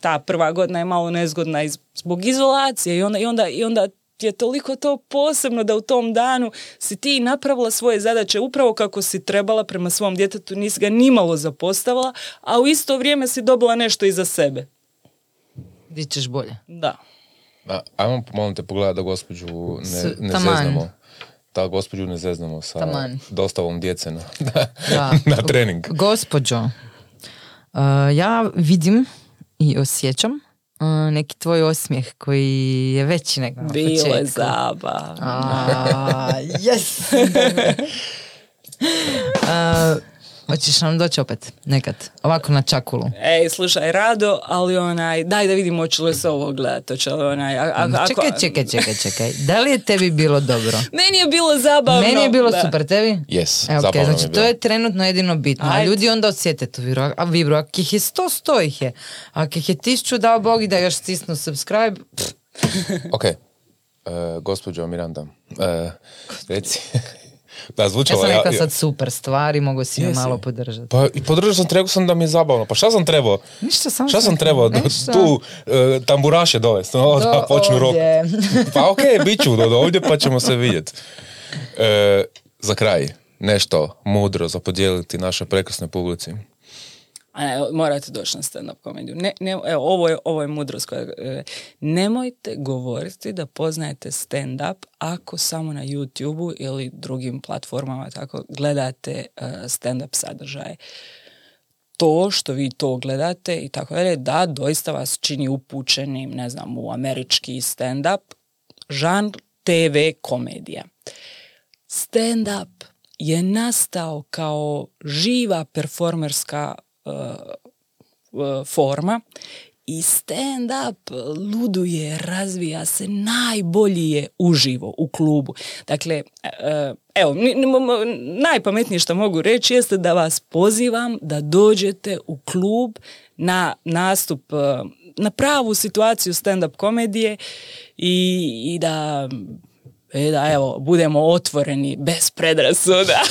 ta prva godina je malo nezgodna iz- zbog izolacije i onda, i onda, i onda ti je toliko to posebno da u tom danu si ti napravila svoje zadaće upravo kako si trebala prema svom djetetu, nisi ga nimalo zapostavila, a u isto vrijeme si dobila nešto iza sebe. Di ćeš bolje. Da. A, ajmo, molim te, pogledati da gospođu ne, S- ne zeznamo. Da, gospođu ne zeznamo sa Taman. dostavom djece na, Da. na trening. Gospođo, uh, ja vidim i osjećam neki tvoj osmijeh koji je veći nego na Bilo je početku. zabavno. Yes! Uh, hoćeš nam doći opet, nekad, ovako na čakulu. Ej, slušaj, rado, ali onaj, daj da vidimo hoće li se ovo gledati. Hoće li onaj, a- a- ako- Čekaj, čekaj, čekaj, čekaj. Da li je tebi bilo dobro? Meni je bilo zabavno. Meni je bilo da. super, tebi? Yes, E, ok, zabavno znači je to bilo. je trenutno jedino bitno. A Ajde. ljudi onda osjete tu vibru. A vibru, ako ih je sto, sto ih je. Ako ih je tisuću, dao Bog i da još stisnu subscribe. pff, Ok, e, gospođo Miranda, e, reci. da, Ja zvučalo. sam rekla sad super stvari, mogu si Jesi. malo podržati. Pa i podržao sam, rekao sam da mi je zabavno. Pa šta sam trebao? Ništa, samo Šta sam trebao? Ništa. Tu e, tamburaše dovesti, no, da Do počnu rok. Pa ok, bit ću do do ovdje pa ćemo se vidjeti. E, za kraj, nešto mudro za podijeliti našoj prekrasnoj publici. A ne, morate doći na stand-up komediju. Ne, ne, evo, ovo je, ovo je mudrost koja... e, nemojte govoriti da poznajete stand-up ako samo na YouTube-u ili drugim platformama tako gledate e, stand-up sadržaje. To što vi to gledate i tako dalje, da, doista vas čini upućenim, ne znam, u američki stand-up, žanr TV komedija. Stand-up je nastao kao živa performerska forma i stand-up luduje, razvija se, najbolji je uživo u klubu. Dakle, uh, evo, najpametnije što mogu reći jeste da vas pozivam da dođete u klub na nastup, na pravu situaciju stand-up komedije i, i da i da evo, budemo otvoreni bez predrasuda.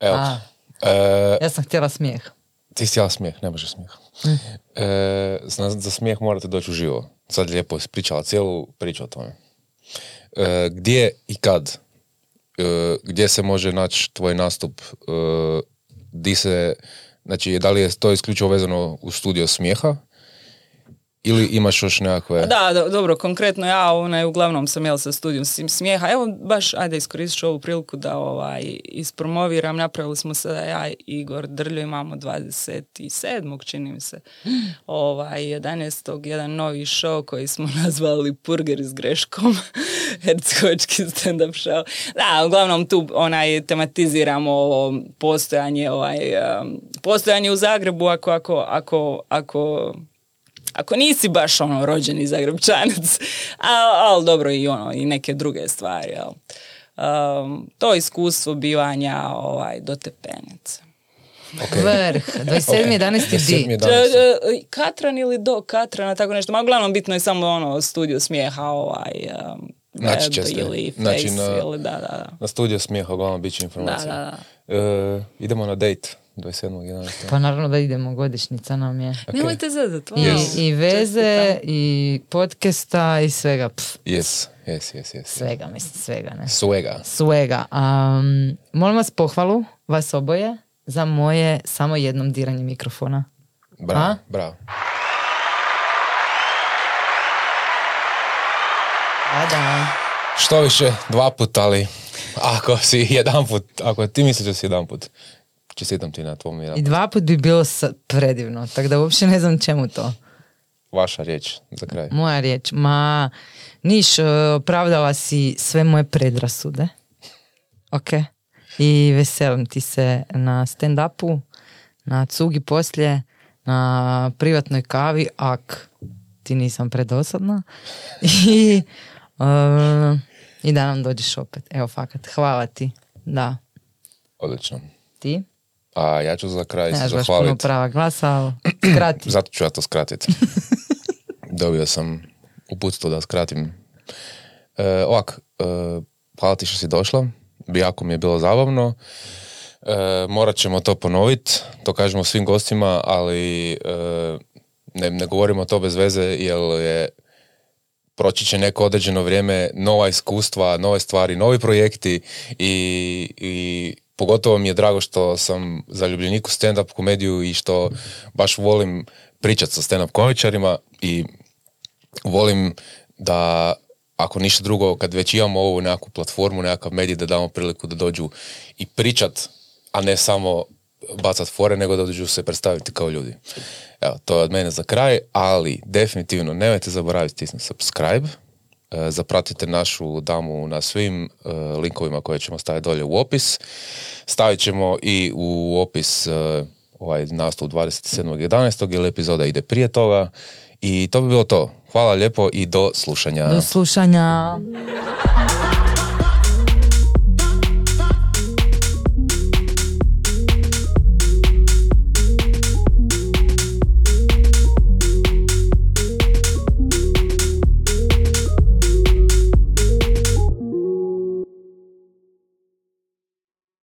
Evo. A. E, Ja sam htjela smijeh. ti si htjela smijeh, ne može smijeh. E, za, za smijeh morate doći u živo. Sad lijepo je pričala cijelu priču o tome. E, gdje i kad? E, gdje se može naći tvoj nastup? E, di se, znači, da li je to isključivo vezano u studio smijeha? Ili imaš još nekakve... Da, do- dobro, konkretno ja onaj, uglavnom sam jel sa studijom smijeha. Evo baš, ajde iskoristit ću ovu priliku da ovaj, ispromoviram. Napravili smo sada ja i Igor Drljo, imamo 27. čini mi se, ovaj, 11. jedan novi show koji smo nazvali Purgeri s greškom. Hercegovački stand-up show. Da, uglavnom tu onaj tematiziramo ovo postojanje, ovaj, postojanje u Zagrebu ako, ako, ako, ako ako nisi baš ono rođeni Zagrebčanac, ali dobro i ono i neke druge stvari. Jel. Um, to iskustvo bivanja ovaj, do tepenice. Ok. Vrh, 27.11. di. 27. Č- danas. e, Katran ili do Katrana, tako nešto. Ma uglavnom bitno je samo ono studio smijeha, ovaj, um, web ćete. ili face, Znači, na- ili da, da, da. Na studio smijeha, uglavnom bit će informacija. Da, da, E, idemo na date 27.11. Pa naravno da idemo, godišnjica nam je. Nemojte zezat, I, wow. i veze, i podcasta, i svega. Pff, Yes, yes, yes, yes. svega, mislim, svega, ne. Svega. Svega. Um, molim vas pohvalu, vas oboje, za moje samo jednom diranje mikrofona. Bravo, A? bravo. Da, da. Što više, dva put, ali ako si jedan put, ako ti misliš da si jedan put, čestitam ti na tvom I dva put bi bilo predivno, tako da uopće ne znam čemu to. Vaša riječ za kraj. Moja riječ. Ma, Niš, e, opravdala si sve moje predrasude. Ok. I veselim ti se na stand-upu, na cugi poslije, na privatnoj kavi, ak ti nisam predosadna. I, e, I da nam dođeš opet. Evo, fakat, hvala ti. Da. Odlično. Ti? A ja ću za kraj se zahvaliti. prava glasa, ali skrati. Zato ću ja to skratiti. Dobio sam uputstvo da skratim. E, ovak, e, hvala ti što si došla. Jako mi je bilo zabavno. E, morat ćemo to ponoviti. To kažemo svim gostima, ali e, ne, ne govorimo to bez veze, jer je proći će neko određeno vrijeme, nova iskustva, nove stvari, novi projekti i, i pogotovo mi je drago što sam zaljubljenik u stand-up komediju i što baš volim pričati sa stand-up komičarima i volim da ako ništa drugo, kad već imamo ovu nekakvu platformu, nekakav medij, da damo priliku da dođu i pričat, a ne samo bacat fore, nego da dođu se predstaviti kao ljudi. Evo, to je od mene za kraj, ali definitivno nemojte zaboraviti stisnuti subscribe, zapratite našu damu na svim e, linkovima koje ćemo staviti dolje u opis. Stavit ćemo i u opis e, ovaj nastup 27.11. jer epizoda ide prije toga. I to bi bilo to. Hvala lijepo i do slušanja. Do slušanja.